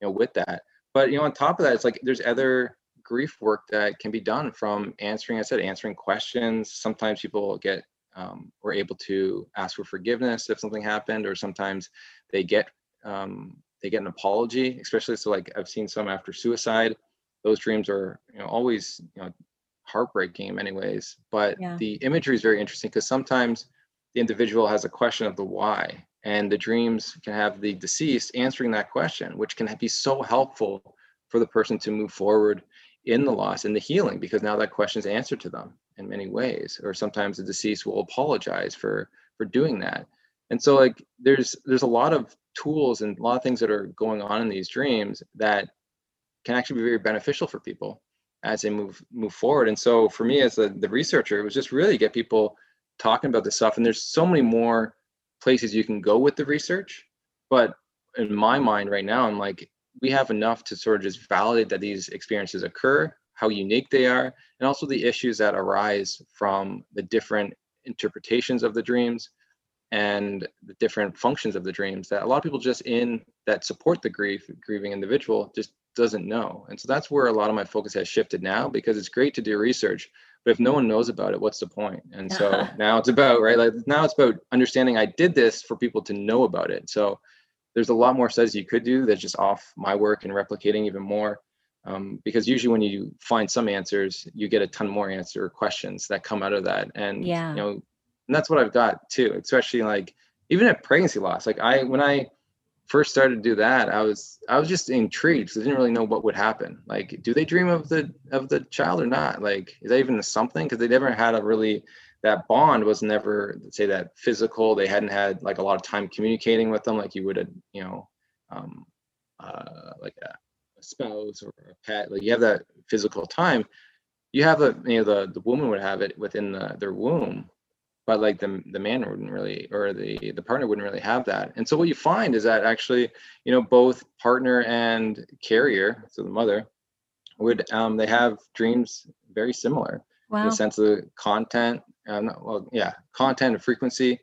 you know, with that. But, you know, on top of that, it's like there's other grief work that can be done from answering, I said, answering questions. Sometimes people get um, were able to ask for forgiveness if something happened, or sometimes they get um, they get an apology, especially so like I've seen some after suicide. Those dreams are you know always you know heartbreaking in many ways, but yeah. the imagery is very interesting because sometimes the individual has a question of the why, and the dreams can have the deceased answering that question, which can be so helpful for the person to move forward in the loss and the healing because now that question is answered to them in many ways or sometimes the deceased will apologize for for doing that. And so like there's there's a lot of tools and a lot of things that are going on in these dreams that can actually be very beneficial for people as they move move forward. And so for me as the, the researcher it was just really get people talking about this stuff and there's so many more places you can go with the research but in my mind right now i'm like we have enough to sort of just validate that these experiences occur how unique they are and also the issues that arise from the different interpretations of the dreams and the different functions of the dreams that a lot of people just in that support the grief grieving individual just doesn't know and so that's where a lot of my focus has shifted now because it's great to do research but if no one knows about it what's the point? and so now it's about right like now it's about understanding i did this for people to know about it so there's a lot more studies you could do that's just off my work and replicating even more um, because usually when you find some answers you get a ton more answer questions that come out of that and yeah. you know and that's what I've got too, especially like even at pregnancy loss. Like I when I first started to do that, I was I was just intrigued because I didn't really know what would happen. Like, do they dream of the of the child or not? Like, is that even something? Because they never had a really that bond was never say that physical. They hadn't had like a lot of time communicating with them like you would have, you know, um, uh, like a, a spouse or a pet. Like you have that physical time. You have a you know the the woman would have it within the, their womb but like the the man wouldn't really or the the partner wouldn't really have that and so what you find is that actually you know both partner and carrier so the mother would um they have dreams very similar wow. in the sense of the content uh, not, well yeah content and frequency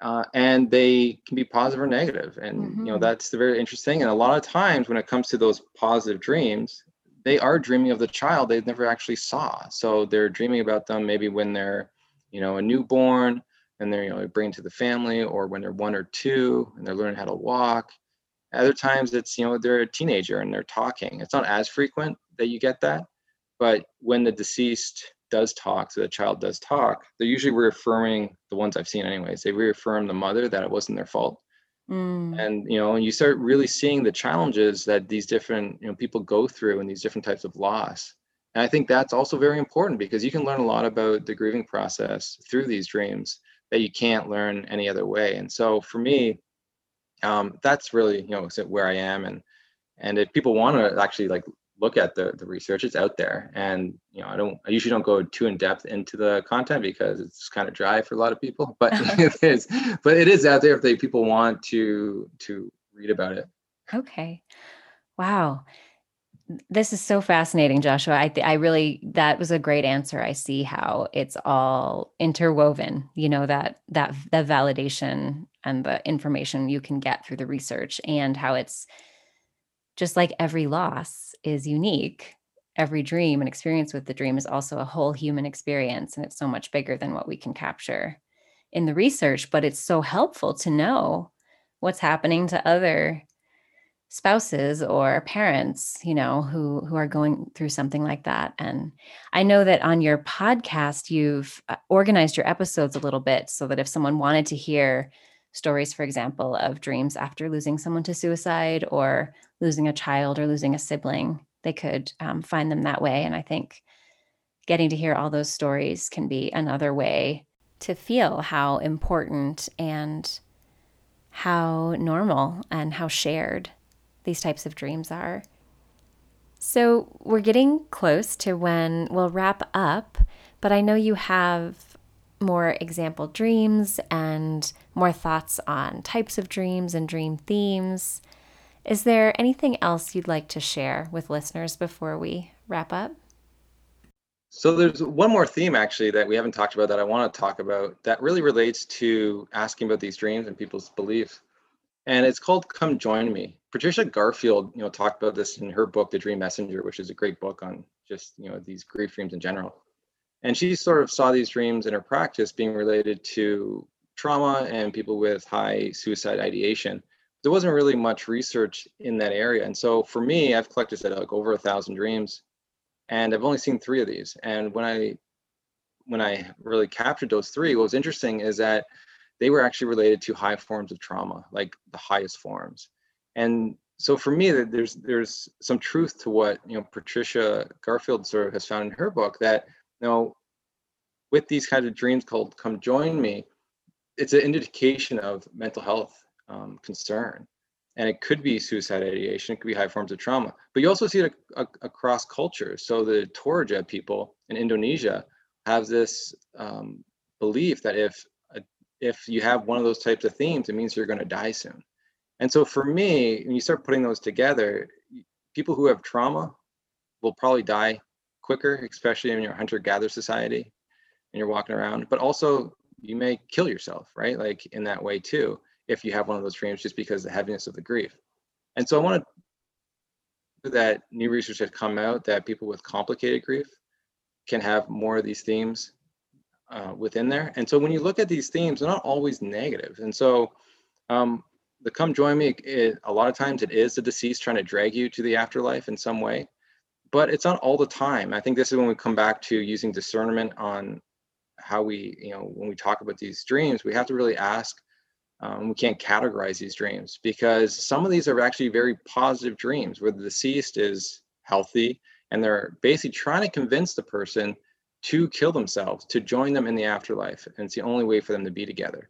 uh, and they can be positive or negative and mm-hmm. you know mm-hmm. that's the very interesting and a lot of times when it comes to those positive dreams they are dreaming of the child they never actually saw so they're dreaming about them maybe when they're you know, a newborn and they're, you know, bring to the family or when they're one or two and they're learning how to walk. Other times it's, you know, they're a teenager and they're talking. It's not as frequent that you get that, but when the deceased does talk, so the child does talk, they're usually reaffirming the ones I've seen anyways. They reaffirm the mother that it wasn't their fault. Mm. And you know, and you start really seeing the challenges that these different you know people go through in these different types of loss. And I think that's also very important because you can learn a lot about the grieving process through these dreams that you can't learn any other way. And so for me, um, that's really you know where I am. And and if people want to actually like look at the the research. It's out there, and you know, I don't. I usually don't go too in depth into the content because it's kind of dry for a lot of people. But it is, but it is out there if they people want to to read about it. Okay. Wow. This is so fascinating, Joshua. I th- I really that was a great answer. I see how it's all interwoven. You know that that the validation and the information you can get through the research, and how it's just like every loss is unique. Every dream and experience with the dream is also a whole human experience, and it's so much bigger than what we can capture in the research. But it's so helpful to know what's happening to other spouses or parents you know who who are going through something like that and i know that on your podcast you've uh, organized your episodes a little bit so that if someone wanted to hear stories for example of dreams after losing someone to suicide or losing a child or losing a sibling they could um, find them that way and i think getting to hear all those stories can be another way to feel how important and how normal and how shared these types of dreams are. So we're getting close to when we'll wrap up, but I know you have more example dreams and more thoughts on types of dreams and dream themes. Is there anything else you'd like to share with listeners before we wrap up? So there's one more theme actually that we haven't talked about that I want to talk about that really relates to asking about these dreams and people's beliefs. And it's called Come Join Me. Patricia Garfield, you know, talked about this in her book, The Dream Messenger, which is a great book on just, you know, these grief dreams in general. And she sort of saw these dreams in her practice being related to trauma and people with high suicide ideation. There wasn't really much research in that area. And so for me, I've collected like over a thousand dreams and I've only seen three of these. And when I when I really captured those three, what was interesting is that they were actually related to high forms of trauma, like the highest forms and so for me there's there's some truth to what you know patricia garfield sort of has found in her book that know with these kinds of dreams called come join me it's an indication of mental health um, concern. And it could be suicide ideation it could be high forms of trauma. But you also see it a, a, across cultures. So the toraja people in indonesia have this um, belief that if if you have one of those types of themes it means you're going to die soon. And so for me, when you start putting those together, people who have trauma will probably die quicker, especially in your hunter-gatherer society and you're walking around. But also you may kill yourself, right? Like in that way too, if you have one of those dreams just because the heaviness of the grief. And so I want to that new research has come out that people with complicated grief can have more of these themes uh, within there. And so when you look at these themes, they're not always negative. And so um, the come join me it, a lot of times it is the deceased trying to drag you to the afterlife in some way but it's not all the time. I think this is when we come back to using discernment on how we you know when we talk about these dreams we have to really ask um, we can't categorize these dreams because some of these are actually very positive dreams where the deceased is healthy and they're basically trying to convince the person to kill themselves to join them in the afterlife and it's the only way for them to be together.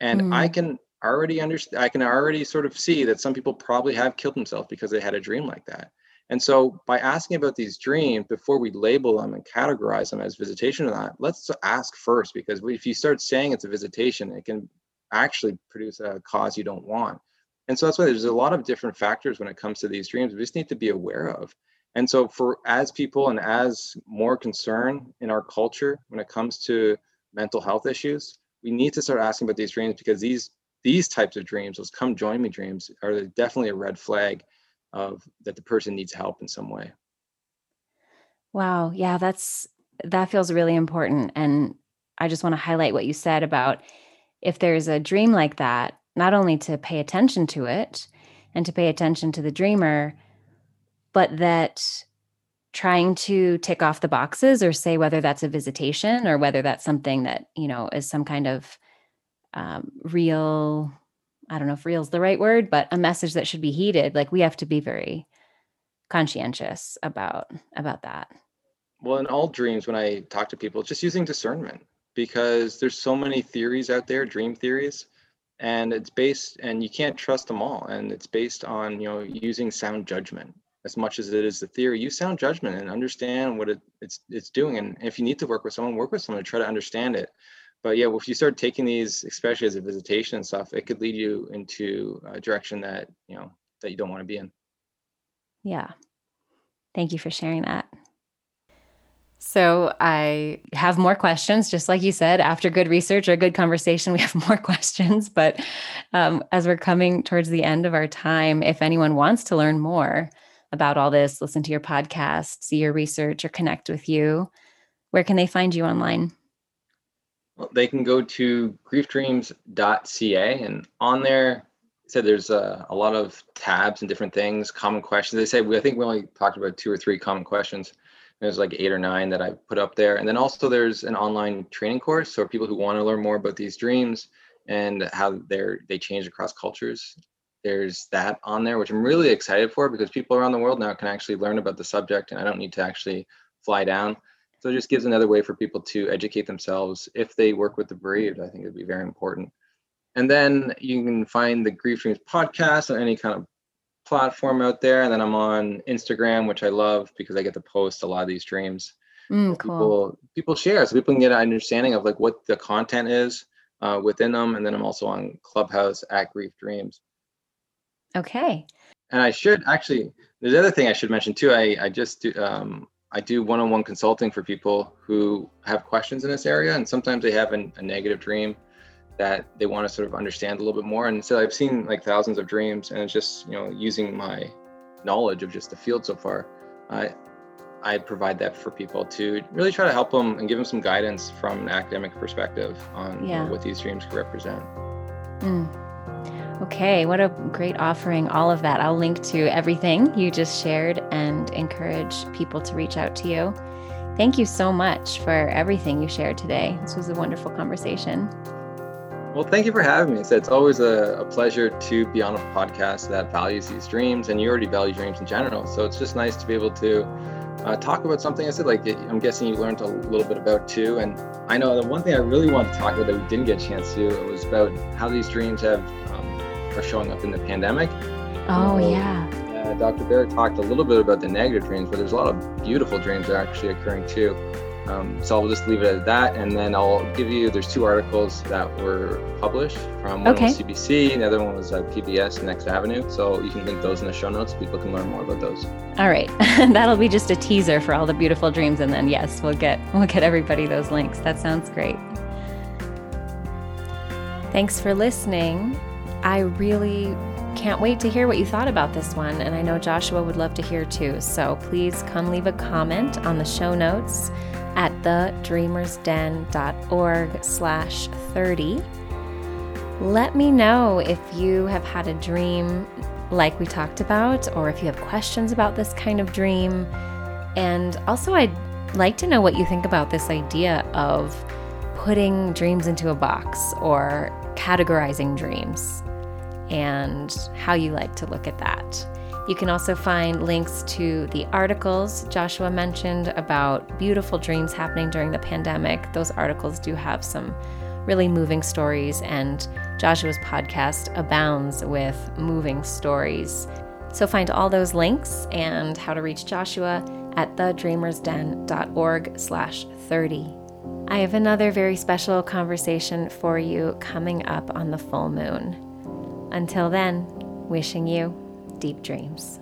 And mm. i can already understand i can already sort of see that some people probably have killed themselves because they had a dream like that and so by asking about these dreams before we label them and categorize them as visitation or not let's ask first because if you start saying it's a visitation it can actually produce a cause you don't want. And so that's why there's a lot of different factors when it comes to these dreams we just need to be aware of. And so for as people and as more concern in our culture when it comes to mental health issues we need to start asking about these dreams because these these types of dreams, those come join me dreams, are definitely a red flag of that the person needs help in some way. Wow. Yeah, that's that feels really important. And I just want to highlight what you said about if there's a dream like that, not only to pay attention to it and to pay attention to the dreamer, but that trying to tick off the boxes or say whether that's a visitation or whether that's something that, you know, is some kind of um, real i don't know if real is the right word but a message that should be heeded like we have to be very conscientious about about that well in all dreams when i talk to people just using discernment because there's so many theories out there dream theories and it's based and you can't trust them all and it's based on you know using sound judgment as much as it is the theory. Use sound judgment and understand what it, it's it's doing. And if you need to work with someone, work with someone to try to understand it. But yeah, well, if you start taking these, especially as a visitation and stuff, it could lead you into a direction that you know that you don't want to be in. Yeah. Thank you for sharing that. So I have more questions, just like you said. After good research or good conversation, we have more questions. But um, as we're coming towards the end of our time, if anyone wants to learn more about all this, listen to your podcast, see your research, or connect with you, where can they find you online? They can go to griefdreams.ca, and on there, said there's a, a lot of tabs and different things, common questions. They say we I think we only talked about two or three common questions there's like eight or nine that I put up there. And then also there's an online training course. So people who want to learn more about these dreams and how they're they change across cultures. There's that on there, which I'm really excited for because people around the world now can actually learn about the subject and I don't need to actually fly down. So it just gives another way for people to educate themselves if they work with the bereaved. I think it'd be very important. And then you can find the Grief Dreams podcast on any kind of platform out there, and then I'm on Instagram, which I love because I get to post a lot of these dreams. Mm, cool. People people share, so people can get an understanding of like what the content is uh, within them, and then I'm also on Clubhouse at Grief Dreams. Okay. And I should actually. There's other thing I should mention too. I I just do um, I do one-on-one consulting for people who have questions in this area, and sometimes they have an, a negative dream that they want to sort of understand a little bit more. And so I've seen like thousands of dreams, and it's just you know using my knowledge of just the field so far, I I provide that for people to really try to help them and give them some guidance from an academic perspective on yeah. you know, what these dreams could represent. Mm. Okay, what a great offering, all of that. I'll link to everything you just shared and encourage people to reach out to you. Thank you so much for everything you shared today. This was a wonderful conversation. Well, thank you for having me. It's always a, a, pleasure to be on a podcast that values these dreams, and you already value dreams in general. So it's just nice to be able to uh, talk about something I said, like I'm guessing you learned a little bit about too. And I know the one thing I really wanted to talk about that we didn't get a chance to do was about how these dreams have um, are showing up in the pandemic. Oh yeah. Uh, Dr. Barrett talked a little bit about the negative dreams, but there's a lot of beautiful dreams that are actually occurring too. Um, so I'll just leave it at that, and then I'll give you. There's two articles that were published from one okay. was CBC, the other one was uh, PBS Next Avenue. So you can link those in the show notes. People can learn more about those. All right, that'll be just a teaser for all the beautiful dreams, and then yes, we'll get we'll get everybody those links. That sounds great. Thanks for listening. I really can't wait to hear what you thought about this one, and I know Joshua would love to hear too. So please come leave a comment on the show notes at thedreamersden.org slash 30. Let me know if you have had a dream like we talked about, or if you have questions about this kind of dream. And also, I'd like to know what you think about this idea of putting dreams into a box or categorizing dreams and how you like to look at that. You can also find links to the articles Joshua mentioned about beautiful dreams happening during the pandemic. Those articles do have some really moving stories, and Joshua's podcast abounds with moving stories. So find all those links and how to reach Joshua at thedreamersden.org slash 30. I have another very special conversation for you coming up on the full moon. Until then, wishing you deep dreams.